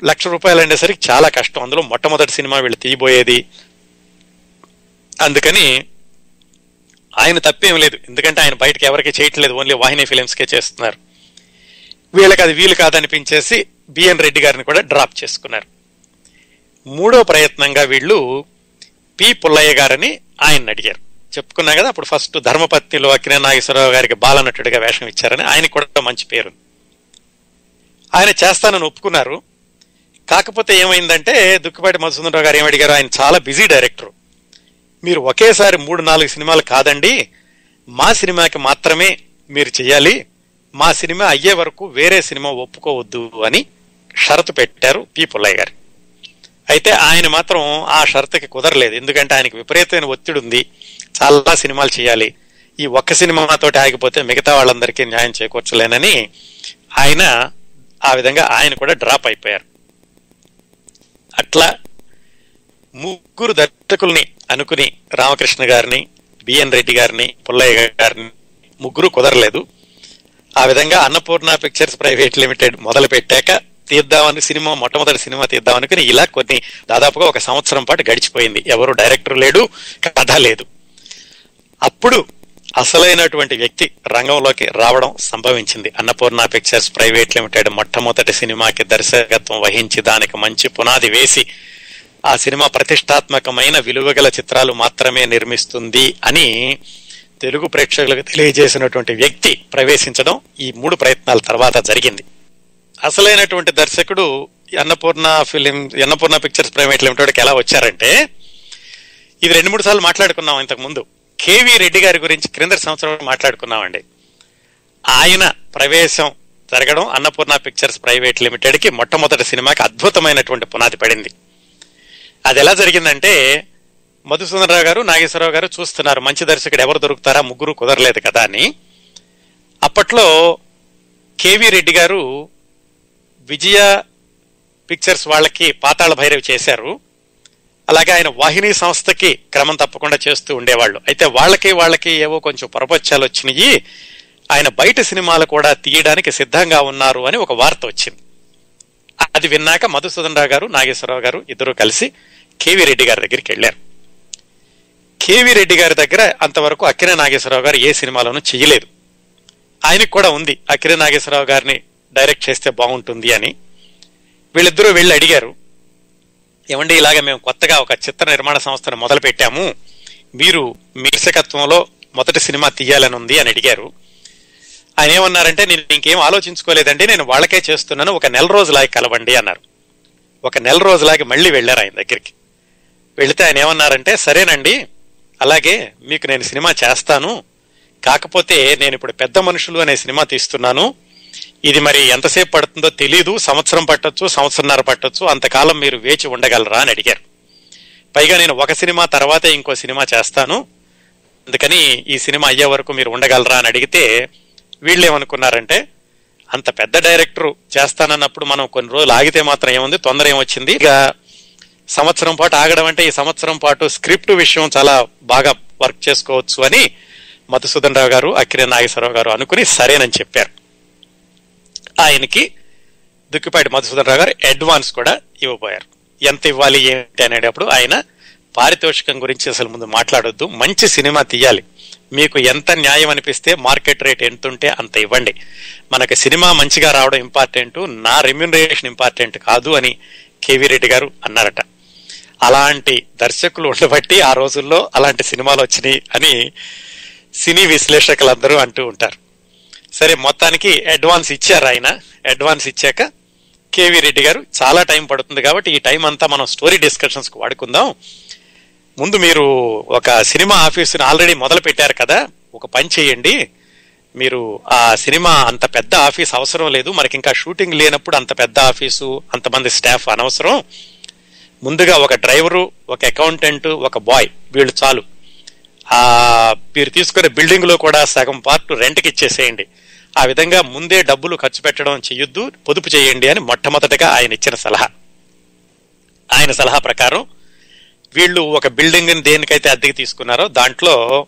లక్ష రూపాయలు అనేసరికి చాలా కష్టం. అందులో మొట్టమొదటి సినిమా వీళ్ళు తీయబోయేది. అందుకని ఆయన తప్పేం లేదు. ఎందుకంటే ఆయన బయటకు ఎవరికి చేయట్లేదు. ఓన్లీ వాహిని ఫిలిమ్స్కే చేస్తున్నారు. వీళ్ళకి అది వీలు కాదనిపించేసి బిఎన్ రెడ్డి గారిని కూడా డ్రాప్ చేసుకున్నారు. మూడో ప్రయత్నంగా వీళ్ళు పి పుల్లయ్య గారని ఆయన అడిగారు. చెప్పుకున్నా కదా అప్పుడు ఫస్ట్ ధర్మపత్నిలో అక్కినే నాగేశ్వరరావు గారికి బాలనటుడిగా వేషం ఇచ్చారని ఆయనకు కూడా మంచి పేరు ఆయన చేస్తానని ఒప్పుకున్నారు. కాకపోతే ఏమైందంటే దుక్కిపాటి మధుసూదనరావు గారు ఏమడిగారు ఆయన చాలా బిజీ డైరెక్టర్. మీరు ఒకేసారి మూడు నాలుగు సినిమాలు కాదండి మా సినిమాకి మాత్రమే మీరు చేయాలి మా సినిమా అయ్యే వరకు వేరే సినిమా ఒప్పుకోవద్దు అని షరతు పెట్టారు పి పుల్లయ్య గారు. అయితే ఆయన మాత్రం ఆ షరతుకి కుదరలేదు. ఎందుకంటే ఆయనకి విపరీతమైన ఒత్తిడి ఉంది. చాలా సినిమాలు చేయాలి. ఈ ఒక్క సినిమాతోటి ఆగిపోతే మిగతా వాళ్ళందరికీ న్యాయం చేకూర్చలేనని ఆయన ఆ విధంగా ఆయన కూడా డ్రాప్ అయిపోయారు. అట్లా ముగ్గురు దర్శకుల్ని అనుకుని రామకృష్ణ గారిని బిఎన్ రెడ్డి గారిని పుల్లయ్య గారిని ముగ్గురు కుదరలేదు. ఆ విధంగా అన్నపూర్ణ పిక్చర్స్ ప్రైవేట్ లిమిటెడ్ మొదలు పెట్టాక తీద్దామని సినిమా మొట్టమొదటి సినిమా తీద్దామనుకుని ఇలా కొన్ని దాదాపుగా ఒక సంవత్సరం పాటు గడిచిపోయింది. ఎవరు డైరెక్టర్ లేడు కథ లేదు. అప్పుడు అసలైనటువంటి వ్యక్తి రంగంలోకి రావడం సంభవించింది. అన్నపూర్ణ పిక్చర్స్ ప్రైవేట్ లిమిటెడ్ మొట్టమొదటి సినిమాకి దర్శకత్వం వహించి దానికి మంచి పునాది వేసి ఆ సినిమా ప్రతిష్టాత్మకమైన విలువగల చిత్రాలు మాత్రమే నిర్మిస్తుంది అని తెలుగు ప్రేక్షకులకు తెలియజేసినటువంటి వ్యక్తి ప్రవేశించడం ఈ మూడు ప్రయత్నాల తర్వాత జరిగింది. అసలైనటువంటి దర్శకుడు Annapurna film Annapurna Pictures Private లిమిటెడ్కి ఎలా వచ్చారంటే ఇది రెండు మూడు సార్లు మాట్లాడుకున్నాం ఇంతకు ముందు. కేవి రెడ్డి గారి గురించి క్రింద సంవత్సరం మాట్లాడుకున్నామండి. ఆయన ప్రవేశం జరగడం అన్నపూర్ణ పిక్చర్స్ ప్రైవేట్ లిమిటెడ్కి మొట్టమొదటి సినిమాకి అద్భుతమైనటువంటి పునాది పడింది. అది ఎలా జరిగిందంటే మధుసూదనరావు గారు నాగేశ్వరరావు గారు చూస్తున్నారు మంచి దర్శకుడు ఎవరు దొరుకుతారా ముగ్గురు కుదరలేదు కదా అని. అప్పట్లో కేవి రెడ్డి గారు విజయ పిక్చర్స్ వాళ్ళకి పాతాళ భైరవి చేశారు. అలాగే ఆయన వాహిని సంస్థకి క్రమం తప్పకుండా చేస్తూ ఉండేవాళ్ళు. అయితే వాళ్ళకి వాళ్ళకి ఏవో కొంచెం పొరపచ్చాలు వచ్చినాయి. ఆయన బయట సినిమాలు కూడా తీయడానికి సిద్ధంగా ఉన్నారు అని ఒక వార్త వచ్చింది. అది విన్నాక మధుసూదన్ రావు గారు నాగేశ్వరరావు గారు ఇద్దరు కలిసి కేవి రెడ్డి గారి దగ్గరికి వెళ్ళారు. కేవీ రెడ్డి గారి దగ్గర అంతవరకు అక్కినే నాగేశ్వరరావు గారు ఏ సినిమాలోనూ చేయలేదు ఆయనకు కూడా ఉంది అక్కినే నాగేశ్వరరావు గారిని డైరెక్ట్ చేస్తే బాగుంటుంది అని. వీళ్ళిద్దరూ వెళ్ళి అడిగారు ఏమండి ఇలాగ మేము కొత్తగా ఒక చిత్ర నిర్మాణ సంస్థను మొదలు పెట్టాము మీరు మీ దర్శకత్వంలో మొదటి సినిమా తీయాలని ఉంది అని అడిగారు. ఆయన ఏమన్నారంటే నేను ఇంకేం ఆలోచించుకోలేదండి నేను వాళ్ళకే చేస్తున్నాను ఒక నెల రోజులాగి కలవండి అన్నారు. ఒక నెల రోజులాగి మళ్ళీ వెళ్ళారు ఆయన దగ్గరికి. వెళితే ఆయన ఏమన్నారంటే సరేనండి అలాగే మీకు నేను సినిమా చేస్తాను. కాకపోతే నేను ఇప్పుడు పెద్ద మనుషులు అనే సినిమా తీస్తున్నాను. ఇది మరి ఎంతసేపు పడుతుందో తెలీదు సంవత్సరం పట్టొచ్చు సంవత్సరంన్నర పట్టొచ్చు అంతకాలం మీరు వేచి ఉండగలరా అని అడిగారు. పైగా నేను ఒక సినిమా తర్వాతే ఇంకో సినిమా చేస్తాను. అందుకని ఈ సినిమా అయ్యే వరకు మీరు ఉండగలరా అని అడిగితే వీళ్ళు ఏమనుకున్నారంటే అంత పెద్ద డైరెక్టర్ చేస్తానన్నప్పుడు మనం కొన్ని రోజులు ఆగితే మాత్రం ఏముంది తొందర ఏమొచ్చింది? ఇక సంవత్సరం పాటు ఆగడం అంటే ఈ సంవత్సరం పాటు స్క్రిప్ట్ విషయం చాలా బాగా వర్క్ చేసుకోవచ్చు అని మధుసూదన్ రావు గారు అక్కిరే నాగేశ్వరరావు గారు అనుకుని సరేనని చెప్పారు. ఆయనకి దుక్కిపాటి మధుసూదన్ రావు గారు అడ్వాన్స్ కూడా ఇవ్వబోయారు. ఎంత ఇవ్వాలి ఏంటి అనేటప్పుడు ఆయన పారితోషికం గురించి అసలు ముందు మాట్లాడొద్దు. మంచి సినిమా తీయాలి. మీకు ఎంత న్యాయం అనిపిస్తే మార్కెట్ రేట్ ఎంత ఉంటే అంత ఇవ్వండి. మనకి సినిమా మంచిగా రావడం ఇంపార్టెంట్ నా రెమ్యునరేషన్ ఇంపార్టెంట్ కాదు అని కేవీ రెడ్డి గారు అన్నారట. అలాంటి దర్శకులు ఉండబట్టి ఆ రోజుల్లో అలాంటి సినిమాలు వచ్చినాయి అని సినీ విశ్లేషకులందరూ అంటూ ఉంటారు. సరే మొత్తానికి అడ్వాన్స్ ఇచ్చారు ఆయన. అడ్వాన్స్ ఇచ్చాక కేవీ రెడ్డి గారు చాలా టైం పడుతుంది కాబట్టి ఈ టైం అంతా మనం స్టోరీ డిస్కషన్స్కి వాడుకుందాం. ముందు మీరు ఒక సినిమా ఆఫీసుని ఆల్రెడీ మొదలు పెట్టారు కదా ఒక పని చేయండి. మీరు ఆ సినిమా అంత పెద్ద ఆఫీస్ అవసరం లేదు. మనకి ఇంకా షూటింగ్ లేనప్పుడు అంత పెద్ద ఆఫీసు అంతమంది స్టాఫ్ అనవసరం. ముందుగా ఒక డ్రైవరు ఒక అకౌంటెంట్ ఒక బాయ్ వీళ్ళు చాలు. మీరు తీసుకునే బిల్డింగ్లో కూడా సగం పార్ట్ రెంట్కి ఇచ్చేసేయండి. ఆ విధంగా ముందే డబ్బులు ఖర్చు పెట్టడం చెయ్యొద్దు పొదుపు చేయండి అని మొట్టమొదటగా ఆయన ఇచ్చిన సలహా. ఆయన సలహా ప్రకారం వీళ్ళు ఒక బిల్డింగ్ని దేనికైతే అద్దెకి తీసుకున్నారో దాంట్లో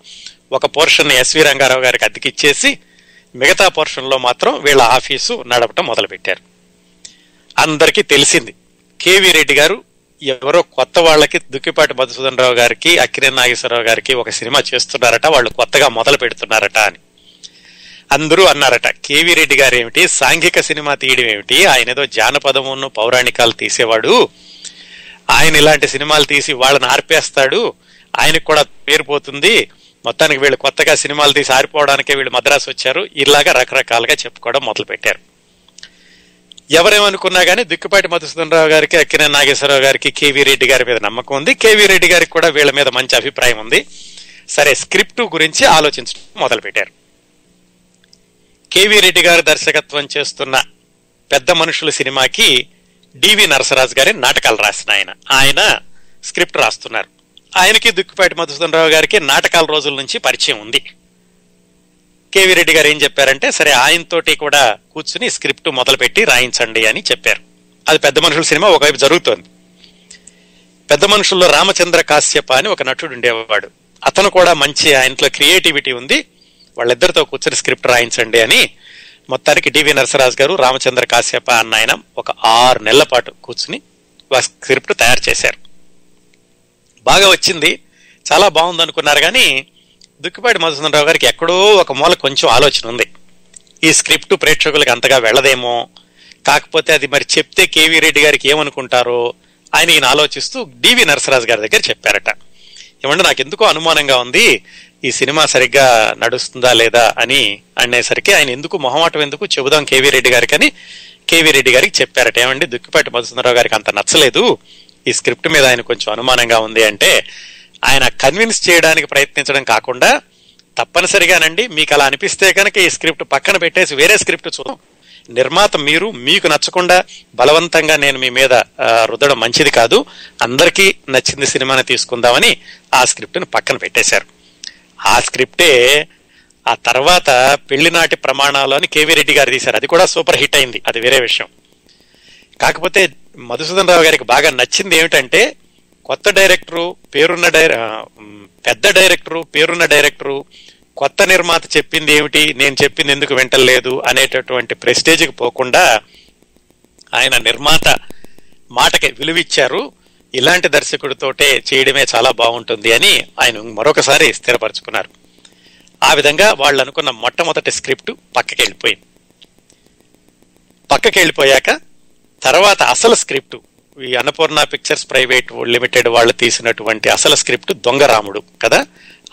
ఒక పోర్షన్ ఎస్వి రంగారావు గారికి అద్దెకిచ్చేసి మిగతా పోర్షన్లో మాత్రం వీళ్ళ ఆఫీసు నడపటం మొదలుపెట్టారు. అందరికీ తెలిసింది. కేవీ రెడ్డి గారు ఎవరో కొత్త వాళ్ళకి దుక్కిపాటి మధుసూదన్ రావు గారికి అక్కిరే నాగేశ్వరరావు గారికి ఒక సినిమా చేస్తున్నారట వాళ్ళు కొత్తగా మొదలు పెడుతున్నారట అని. అందరూ అన్నారట కేవీ రెడ్డి గారు ఏమిటి సాంఘిక సినిమా తీయడం ఏమిటి? ఆయన ఏదో జానపదమును పౌరాణికాలు తీసేవాడు. ఆయన ఇలాంటి సినిమాలు తీసి వాళ్ళని ఆర్పేస్తాడు. ఆయనకు కూడా పేరు పోతుంది. మొత్తానికి వీళ్ళు కొత్తగా సినిమాలు తీసి ఆరిపోవడానికే వీళ్ళు మద్రాసు వచ్చారు. ఇలాగా రకరకాలుగా చెప్పుకోవడం మొదలు పెట్టారు ఎవరేమనుకున్నా కానీ దిక్కుపాటి మధుసూదన్ రావు గారికి అక్కినే నాగేశ్వరరావు గారికి కేవీ రెడ్డి గారి మీద నమ్మకం ఉంది. కేవీ రెడ్డి గారికి కూడా వీళ్ళ మీద మంచి అభిప్రాయం ఉంది. సరే స్క్రిప్ట్ గురించి ఆలోచించడం మొదలు పెట్టారు కేవీ రెడ్డి గారు దర్శకత్వం చేస్తున్న పెద్ద మనుషుల సినిమాకి డివి నరసరాజు గారి నాటకాలు రాసిన ఆయన. ఆయన స్క్రిప్ట్ రాస్తున్నారు. ఆయనకి దుక్కిపాటి మధుసూదన్ రావు గారికి నాటకాల రోజుల నుంచి పరిచయం ఉంది. కేవీ రెడ్డి గారు ఏం చెప్పారంటే సరే ఆయనతోటి కూడా కూర్చుని స్క్రిప్ట్ మొదలుపెట్టి రాయించండి అని చెప్పారు. అది పెద్ద మనుషుల సినిమా ఒకవైపు జరుగుతోంది. పెద్ద మనుషుల్లో రామచంద్ర కాశ్యప అని ఒక నటుడు ఉండేవాడు. అతను కూడా మంచి ఆయనలో క్రియేటివిటీ ఉంది. వాళ్ళిద్దరితో కూర్చొని స్క్రిప్ట్ రాయించండి అని మొత్తానికి డివి నరసరాజు గారు రామచంద్ర కాశ్యప అన్న ఆయన ఒక ఆరు నెలల పాటు కూర్చుని స్క్రిప్ట్ తయారు చేశారు. బాగా వచ్చింది. చాలా బాగుంది అనుకున్నారు కానీ దుక్కిపాటి మధుసూదనరావు గారికి ఎక్కడో ఒక మూల కొంచెం ఆలోచన ఉంది. ఈ స్క్రిప్ట్ ప్రేక్షకులకు అంతగా వెళ్ళదేమో? కాకపోతే అది మరి చెప్తే కేవీ రెడ్డి గారికి ఏమనుకుంటారో? ఆయన ఈయన ఆలోచిస్తూ డివి నరసరాజు గారి దగ్గర చెప్పారట. ఏమంటే నాకు ఎందుకో అనుమానంగా ఉంది ఈ సినిమా సరిగ్గా నడుస్తుందా లేదా అని అనేసరికి ఆయన ఎందుకు మొహమాటం ఎందుకు చెబుదాం కేవీ రెడ్డి గారికి అని కేవీ రెడ్డి గారికి చెప్పారట. ఏమండి దుక్కిపాటి మధుసుందరరావు గారికి అంత నచ్చలేదు. ఈ స్క్రిప్ట్ మీద ఆయన కొంచెం అనుమానంగా ఉంది అంటే ఆయన కన్విన్స్ చేయడానికి ప్రయత్నించడం కాకుండా తప్పనిసరిగానండి మీకు అలా అనిపిస్తే కనుక ఈ స్క్రిప్ట్ పక్కన పెట్టేసి వేరే స్క్రిప్ట్ చూద్దాం. నిర్మాత మీరు మీకు నచ్చకుండా బలవంతంగా నేను మీ మీద రుద్దడం మంచిది కాదు. అందరికీ నచ్చింది సినిమాని తీసుకుందామని ఆ స్క్రిప్ట్ని పక్కన పెట్టేశారు. ఆ స్క్రిప్టే ఆ తర్వాత పెళ్ళినాటి ప్రమాణాలు అని కేవీ రెడ్డి గారు తీశారు. అది కూడా సూపర్ హిట్ అయింది. అది వేరే విషయం. కాకపోతే మధుసూదన్ రావు గారికి బాగా నచ్చింది ఏమిటంటే కొత్త డైరెక్టరు పేరున్న డైర పెద్ద డైరెక్టరు పేరున్న డైరెక్టరు కొత్త నిర్మాత చెప్పింది ఏమిటి? నేను చెప్పింది ఎందుకు వింటలేదు అనేటటువంటి ప్రెస్టేజ్కి పోకుండా ఆయన నిర్మాత మాటకి విలువిచ్చారు. ఇలాంటి దర్శకుడితోటే చేయడమే చాలా బాగుంటుంది అని ఆయన మరొకసారి స్థిరపరచుకున్నారు. ఆ విధంగా వాళ్ళు అనుకున్న మొట్టమొదటి స్క్రిప్ట్ పక్కకి వెళ్ళిపోయింది. పక్కకి వెళ్ళిపోయాక తర్వాత అసలు స్క్రిప్ట్ ఈ అన్నపూర్ణ పిక్చర్స్ ప్రైవేట్ లిమిటెడ్ వాళ్ళు తీసినటువంటి అసలు స్క్రిప్ట్ దొంగరాముడు కదా?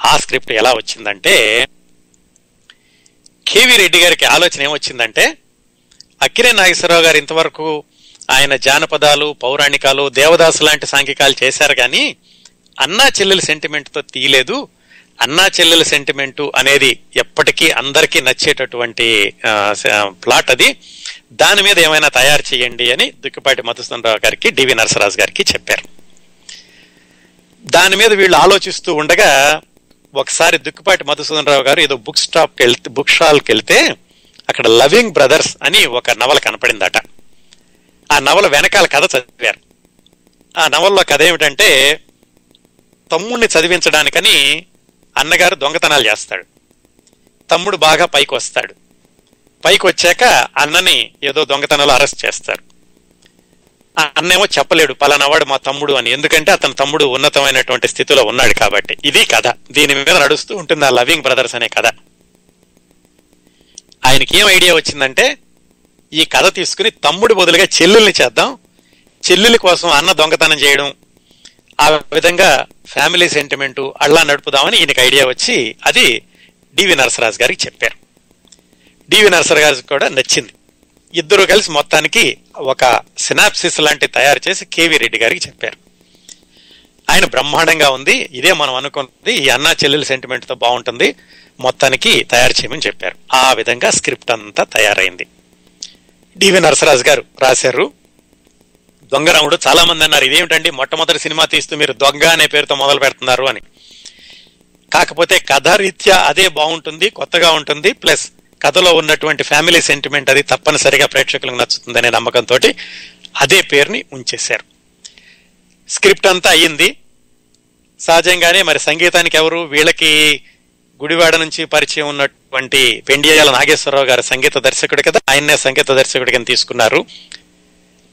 ఆ స్క్రిప్ట్ ఎలా వచ్చిందంటే కేవి రెడ్డి గారికి ఆలోచన ఏమొచ్చిందంటే అక్కినే నాగేశ్వరరావు గారు ఇంతవరకు ఆయన జానపదాలు పౌరాణికాలు దేవదాసు లాంటి సాంఘికాలు చేశారు కానీ అన్నా చెల్లెల సెంటిమెంట్తో తీయలేదు. అన్నా చెల్లెల సెంటిమెంటు అనేది ఎప్పటికీ అందరికీ నచ్చేటటువంటి ప్లాట్ అది. దాని మీద ఏమైనా తయారు చేయండి అని దుక్కిపాటి మధుసూదనరావు గారికి డివి నరసరాజు గారికి చెప్పారు. దాని మీద వీళ్ళు ఆలోచిస్తూ ఉండగా ఒకసారి దుక్కిపాటి మధుసూదనరావు గారు ఏదో బుక్ స్టాప్కి వెళ్తే బుక్ స్టాల్కి వెళ్తే అక్కడ లవింగ్ బ్రదర్స్ అని ఒక నవల కనపడిందట. ఆ నవల వెనకాల కథ చదివారు. ఆ నవల్లో కథ ఏమిటంటే తమ్ముడిని చదివించడానికని అన్నగారు దొంగతనాలు చేస్తాడు. తమ్ముడు బాగా పైకి వస్తాడు. పైకి వచ్చాక అన్నని ఏదో దొంగతనాలు అరెస్ట్ చేస్తారు. అన్నేమో చెప్పలేడు పలానావాడు మా తమ్ముడు అని. ఎందుకంటే అతని తమ్ముడు ఉన్నతమైనటువంటి స్థితిలో ఉన్నాడు కాబట్టి. ఇది కథ. దీని మీద నడుస్తూ ఉంటుంది ఆ లవింగ్ బ్రదర్స్ అనే కథ. ఆయనకి ఏం ఐడియా వచ్చిందంటే ఈ కథ తీసుకుని తమ్ముడు బదులుగా చెల్లెల్ని చేద్దాం. చెల్లెలి కోసం అన్న దొంగతనం చేయడం ఆ విధంగా ఫ్యామిలీ సెంటిమెంటు అలా నడుపుదామని ఈయనకి ఐడియా వచ్చి అది డివి నరసరాజు గారికి చెప్పారు. డివి నరసరాజు గారికి కూడా నచ్చింది. ఇద్దరు కలిసి మొత్తానికి ఒక సినాప్సిస్ లాంటి తయారు చేసి కేవీ రెడ్డి గారికి చెప్పారు. ఆయన బ్రహ్మాండంగా ఉంది. ఇదే మనం అనుకున్నది. ఈ అన్నా చెల్లెల సెంటిమెంట్తో బాగుంటుంది. మొత్తానికి తయారు చేయమని చెప్పారు. ఆ విధంగా స్క్రిప్ట్ అంతా తయారైంది. డివి నరసరాజు గారు రాశారు. దొంగరాముడు చాలా మంది అన్నారు ఇదేమిటండి? మొట్టమొదటి సినిమా తీస్తూ మీరు దొంగ అనే పేరుతో మొదలు పెడుతున్నారు అని. కాకపోతే కథారీత్యా అదే బాగుంటుంది కొత్తగా ఉంటుంది. ప్లస్ కథలో ఉన్నటువంటి ఫ్యామిలీ సెంటిమెంట్ అది తప్పనిసరిగా ప్రేక్షకులకు నచ్చుతుందనే నమ్మకంతో అదే పేరుని ఉంచేశారు. స్క్రిప్ట్ అంతా అయ్యింది. సహజంగానే మరి సంగీతానికి ఎవరు వీళ్ళకి గుడివాడ నుంచి పరిచయం ఉన్నటువంటి పెండియాల నాగేశ్వరరావు గారు సంగీత దర్శకుడు కదా ఆయన్నే సంగీత దర్శకుడి కింద తీసుకున్నారు.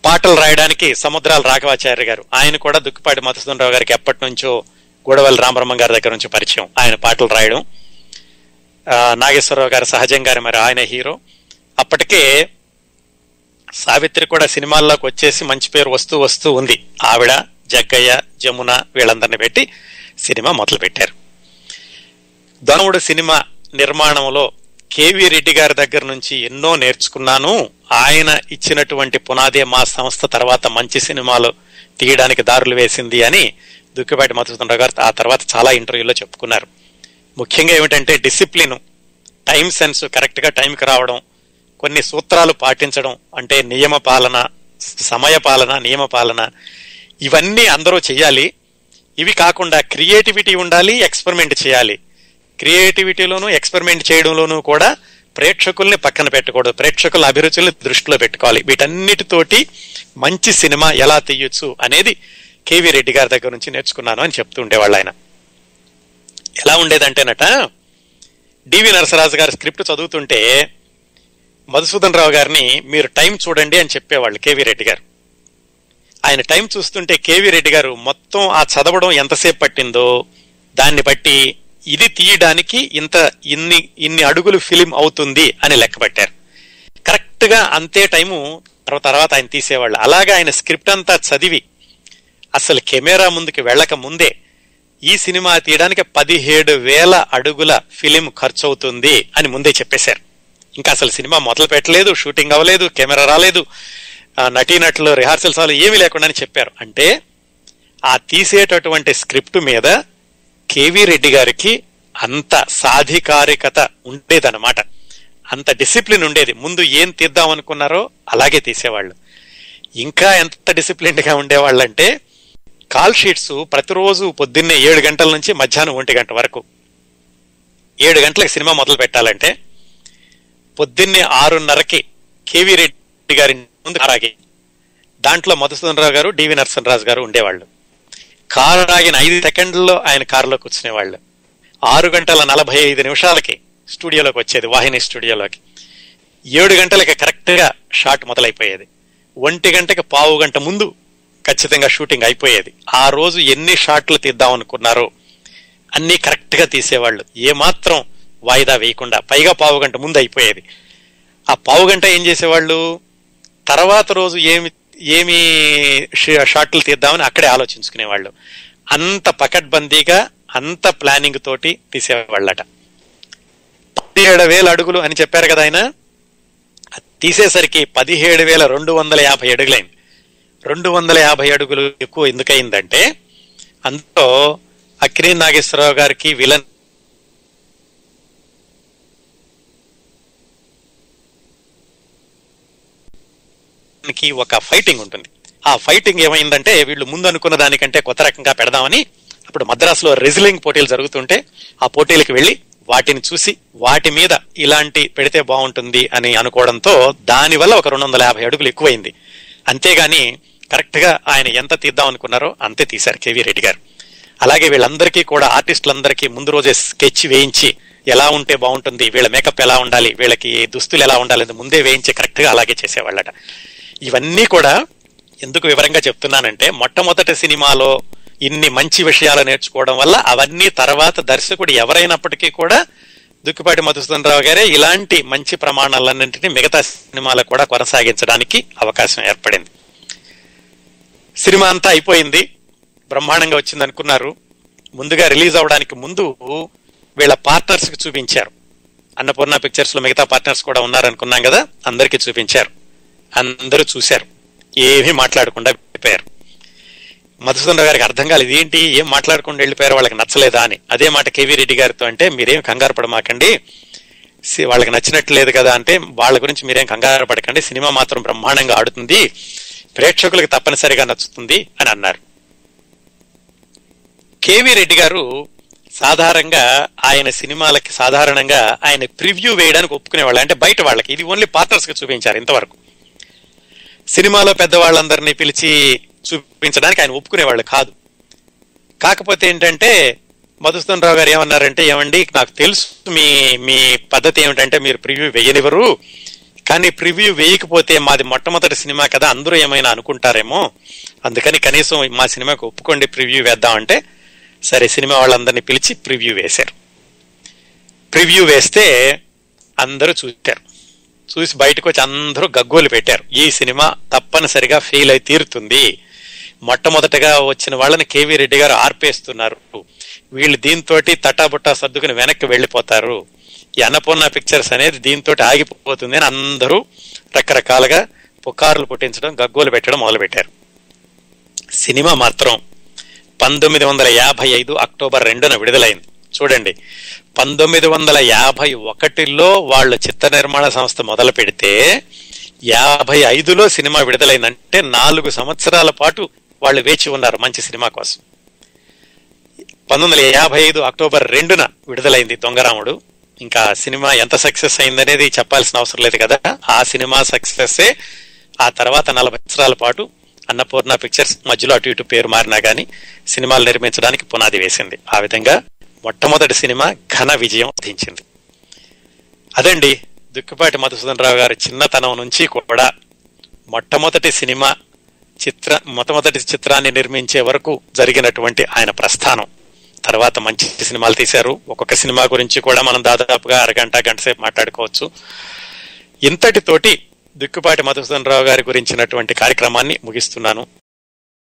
పాటలు రాయడానికి సముద్రాల రాఘవాచార్య గారు ఆయన కూడా దుక్కిపాటి మధుసూదనరావు గారికి ఎప్పటి నుంచో గూడవల్లి రామబ్రహ్మం గారి దగ్గర నుంచి పరిచయం. ఆయన పాటలు రాయడం. నాగేశ్వరరావు గారు సహజంగానే మరి ఆయన హీరో. అప్పటికే సావిత్రి కూడా సినిమాల్లోకి వచ్చేసి మంచి పేరు వస్తూ వస్తూ ఉంది. ఆవిడ జగ్గయ్య జమున వీళ్ళందరిని పెట్టి సినిమా మొదలుపెట్టారు. ధనువుడు సినిమా నిర్మాణంలో కేవీ రెడ్డి గారి దగ్గర నుంచి ఎన్నో నేర్చుకున్నాను. ఆయన ఇచ్చినటువంటి పునాదే మా సంస్థ తర్వాత మంచి సినిమాలు తీయడానికి దారులు వేసింది అని దుక్కిపాటి మధుసూదనరావు గారు ఆ తర్వాత చాలా ఇంటర్వ్యూలో చెప్పుకున్నారు. ముఖ్యంగా ఏమిటంటే డిసిప్లిన్ టైం సెన్స్ కరెక్ట్గా టైంకి రావడం కొన్ని సూత్రాలు పాటించడం అంటే నియమ పాలన సమయ పాలన నియమ పాలన ఇవన్నీ అందరూ చేయాలి ఇవి కాకుండా క్రియేటివిటీ ఉండాలి ఎక్స్పెరిమెంట్ చేయాలి. క్రియేటివిటీలోనూ ఎక్స్పెరిమెంట్ చేయడంలోనూ కూడా ప్రేక్షకుల్ని పక్కన పెట్టకూడదు. ప్రేక్షకుల అభిరుచుల్ని దృష్టిలో పెట్టుకోవాలి. వీటన్నిటితోటి మంచి సినిమా ఎలా తీయొచ్చు అనేది కేవీ రెడ్డి గారి దగ్గర నుంచి నేర్చుకున్నాను అని చెప్తూ ఉండేవాళ్ళు ఆయన. ఎలా ఉండేదంటేనట డివి నరసరాజు గారి స్క్రిప్ట్ చదువుతుంటే మధుసూదన్ రావు గారిని మీరు టైం చూడండి అని చెప్పేవాళ్ళు కేవీ రెడ్డి గారు. ఆయన టైం చూస్తుంటే కేవీ రెడ్డి గారు మొత్తం ఆ చదవడం ఎంతసేపు పట్టిందో దాన్ని బట్టి ఇది తీయడానికి ఇంత ఇన్ని ఇన్ని అడుగులు ఫిలిం అవుతుంది అని లెక్క పెట్టారు. కరెక్ట్గా అంతే టైము తర్వాత తర్వాత ఆయన తీసేవాళ్ళు. అలాగే ఆయన స్క్రిప్ట్ అంతా చదివి అసలు కెమెరా ముందుకి వెళ్ళక ముందే ఈ సినిమా తీయడానికి పదిహేడు వేల అడుగుల ఫిలిం ఖర్చవుతుంది అని ముందే చెప్పేశారు. ఇంకా అసలు సినిమా మొదలు పెట్టలేదు షూటింగ్ అవ్వలేదు కెమెరా రాలేదు నటీనటులు రిహార్సల్స్ అవ్వలేదు ఏమీ లేకుండానే చెప్పారు. అంటే ఆ తీసేటటువంటి స్క్రిప్ట్ మీద కేవీ రెడ్డి గారికి అంత సాధికారికత ఉండేదన్నమాట. అంత డిసిప్లిన్ ఉండేది. ముందు ఏం తీద్దాం అనుకున్నారో అలాగే తీసేవాళ్ళు. ఇంకా ఎంత డిసిప్లిన్గా ఉండేవాళ్ళంటే ఉండేవాళ్ళంటే కాల్ షీట్స్ ప్రతిరోజు పొద్దున్నే ఏడు గంటల నుంచి మధ్యాహ్నం ఒంటి గంట వరకు. ఏడు గంటలకు సినిమా మొదలు పెట్టాలంటే పొద్దున్నే ఆరున్నరకి కేవీ రెడ్డి గారి ముందు కారాగి దాంట్లో మధుసూదనరావు గారు డివి నరసింహరాజు గారు ఉండేవాళ్ళు. కారు ఆగిన ఐదు సెకండ్లలో ఆయన కారులో కూర్చునేవాళ్ళు. ఆరు గంటల నలభై ఐదు నిమిషాలకి స్టూడియోలోకి వచ్చేది వాహిని స్టూడియోలోకి. ఏడు గంటలకి కరెక్ట్గా షాట్ మొదలైపోయేది. ఒంటి గంటకి పావు గంట ముందు ఖచ్చితంగా షూటింగ్ అయిపోయేది. ఆ రోజు ఎన్ని షాట్లు తీద్దాం అనుకున్నారో అన్నీ కరెక్ట్గా తీసేవాళ్ళు. ఏమాత్రం వాయిదా వేయకుండా పైగా పావు గంట ముందు అయిపోయేది. ఆ పావు గంట ఏం చేసేవాళ్ళు? తర్వాత రోజు ఏమి ఏమి షాట్లు తీద్దామని అక్కడే ఆలోచించుకునేవాళ్ళు. అంత పకడ్బందీగా అంత ప్లానింగ్ తోటి తీసేవాళ్ళట. పదిహేడు వేల అడుగులు అని చెప్పారు కదా ఆయన? తీసేసరికి పదిహేడు వేల రెండు వందల యాభై అడుగులైంది. రెండు వందల యాభై అడుగులు ఎక్కువ ఎందుకయిందంటే అందులో అక్కినే నాగేశ్వరరావు గారికి విలన్కి ఒక ఫైటింగ్ ఉంటుంది. ఆ ఫైటింగ్ ఏమైందంటే వీళ్ళు ముందు అనుకున్న దానికంటే కొత్త రకంగా పెడదామని అప్పుడు మద్రాసులో రెజిలింగ్ పోటీలు జరుగుతుంటే ఆ పోటీలకు వెళ్ళి వాటిని చూసి వాటి మీద ఇలాంటి పెడితే బాగుంటుంది అని అనుకోవడంతో దానివల్ల ఒక రెండు వందల యాభై అడుగులు ఎక్కువైంది. అంతేగాని కరెక్ట్గా ఆయన ఎంత తీద్దాం అనుకున్నారో అంతే తీశారు కేవీ రెడ్డి గారు. అలాగే వీళ్ళందరికీ కూడా ఆర్టిస్టులందరికీ ముందు రోజే స్కెచ్ వేయించి ఎలా ఉంటే బాగుంటుంది వీళ్ళ మేకప్ ఎలా ఉండాలి వీళ్ళకి దుస్తులు ఎలా ఉండాలి అని ముందే వేయించి కరెక్ట్గా అలాగే చేసేవాళ్ళట. ఇవన్నీ కూడా ఎందుకు వివరంగా చెప్తున్నానంటే మొట్టమొదటి సినిమాలో ఇన్ని మంచి విషయాలు నేర్చుకోవడం వల్ల అవన్నీ తర్వాత దర్శకుడు ఎవరైనప్పటికీ కూడా దుక్కిపాటి మధుసూదన్ రావు గారే ఇలాంటి మంచి ప్రమాణాలన్నింటినీ మిగతా సినిమాలకు కూడా కొనసాగించడానికి అవకాశం ఏర్పడింది. సినిమా అంతా అయిపోయింది. బ్రహ్మాండంగా వచ్చింది అనుకున్నారు. ముందుగా రిలీజ్ అవడానికి ముందు వీళ్ళ పార్ట్నర్స్కి చూపించారు. అన్నపూర్ణ పిక్చర్స్లో మిగతా పార్ట్నర్స్ కూడా ఉన్నారనుకున్నాం కదా అందరికీ చూపించారు. అందరూ చూశారు. ఏమీ మాట్లాడకుండా వెళ్ళిపోయారు. మధుసూదన్ రావు గారికి అర్థం కాలేదు ఏంటి? ఏం మాట్లాడకుండా వెళ్ళిపోయారు? వాళ్ళకి నచ్చలేదా? అని. అదే మాట కేవీ రెడ్డి గారితో అంటే మీరేం కంగారు పడమాకండి. వాళ్ళకి నచ్చినట్టు లేదు కదా అంటే వాళ్ళ గురించి మీరేం కంగారు పడకండి. సినిమా మాత్రం బ్రహ్మాండంగా ఆడుతుంది. ప్రేక్షకులకు తప్పనిసరిగా నచ్చుతుంది అని అన్నారు. కేవి రెడ్డి గారు సాధారణంగా ఆయన సినిమాలకి సాధారణంగా ఆయన ప్రివ్యూ వేయడానికి ఒప్పుకునేవాళ్ళు అంటే బయట వాళ్ళకి ఇది ఓన్లీ పార్ట్నర్స్కి చూపించారు ఇంతవరకు. సినిమాలో పెద్దవాళ్ళందరినీ పిలిచి చూపించడానికి ఆయన ఒప్పుకునేవాళ్ళు కాదు. కాకపోతే ఏంటంటే మధుసూదన్ రావు గారు ఏమన్నారంటే ఏమండి నాకు తెలుసు మీ మీ పద్ధతి ఏమిటంటే మీరు ప్రివ్యూ వేయనివ్వరు. కానీ ప్రివ్యూ వేయకపోతే మాది మొట్టమొదటి సినిమా కదా అందరూ ఏమైనా అనుకుంటారేమో. అందుకని కనీసం మా సినిమాకి ఒప్పుకోండి ప్రివ్యూ వేద్దామంటే సరే సినిమా వాళ్ళందరినీ పిలిచి ప్రివ్యూ వేశారు. ప్రివ్యూ వేస్తే అందరూ చూశారు. చూసి బయటకు వచ్చి అందరూ గగ్గోలు పెట్టారు. ఈ సినిమా తప్పనిసరిగా ఫెయిల్ అయి తీరుతుంది. మొట్టమొదటగా వచ్చిన వాళ్ళని కేవీ రెడ్డి గారు ఆర్పేస్తున్నారు. వీళ్ళు దీంతో తటాబుట్టా సర్దుకుని వెనక్కి వెళ్ళిపోతారు. ఈ అన్నపూర్ణ పిక్చర్స్ అనేది దీంతో ఆగిపోతుంది అని అందరూ రకరకాలుగా పుకార్లు పుట్టించడం గగ్గోలు పెట్టడం మొదలుపెట్టారు. సినిమా మాత్రం పంతొమ్మిది వందల యాభై ఐదు అక్టోబర్ రెండున విడుదలైంది. చూడండి పంతొమ్మిది వందల యాభై ఒకటిలో వాళ్ళ చిత్ర నిర్మాణ సంస్థ మొదలు పెడితే యాభై ఐదులో సినిమా విడుదలైందంటే నాలుగు సంవత్సరాల పాటు వాళ్ళు వేచి ఉన్నారు మంచి సినిమా కోసం. పంతొమ్మిది వందల యాభై ఐదు అక్టోబర్ రెండున విడుదలైంది దొంగరాముడు. ఇంకా సినిమా ఎంత సక్సెస్ అయిందనేది చెప్పాల్సిన అవసరం లేదు కదా. ఆ సినిమా సక్సెస్ ఆ తర్వాత నలభై సంవత్సరాల పాటు అన్నపూర్ణ పిక్చర్స్ మధ్యలో అటు ఇటు పేరు మారినా గానీ సినిమాలు నిర్మించడానికి పునాది వేసింది. ఆ విధంగా మొట్టమొదటి సినిమా ఘన విజయం సాధించింది. అదండి దుక్కిపాటి మధుసూదన్ రావు గారి చిన్నతనం నుంచి కూడా మొట్టమొదటి సినిమా చిత్ర మొట్టమొదటి చిత్రాన్ని నిర్మించే వరకు జరిగినటువంటి ఆయన ప్రస్థానం. తర్వాత మంచి సినిమాలు తీశారు. ఒక్కొక్క సినిమా గురించి కూడా మనం దాదాపుగా అరగంట గంట సేపు మాట్లాడుకోవచ్చు. ఇంతటితోటి దిక్కుపాటి మధుసూదన్ రావు గారి గురించినటువంటి కార్యక్రమాన్ని ముగిస్తున్నాను.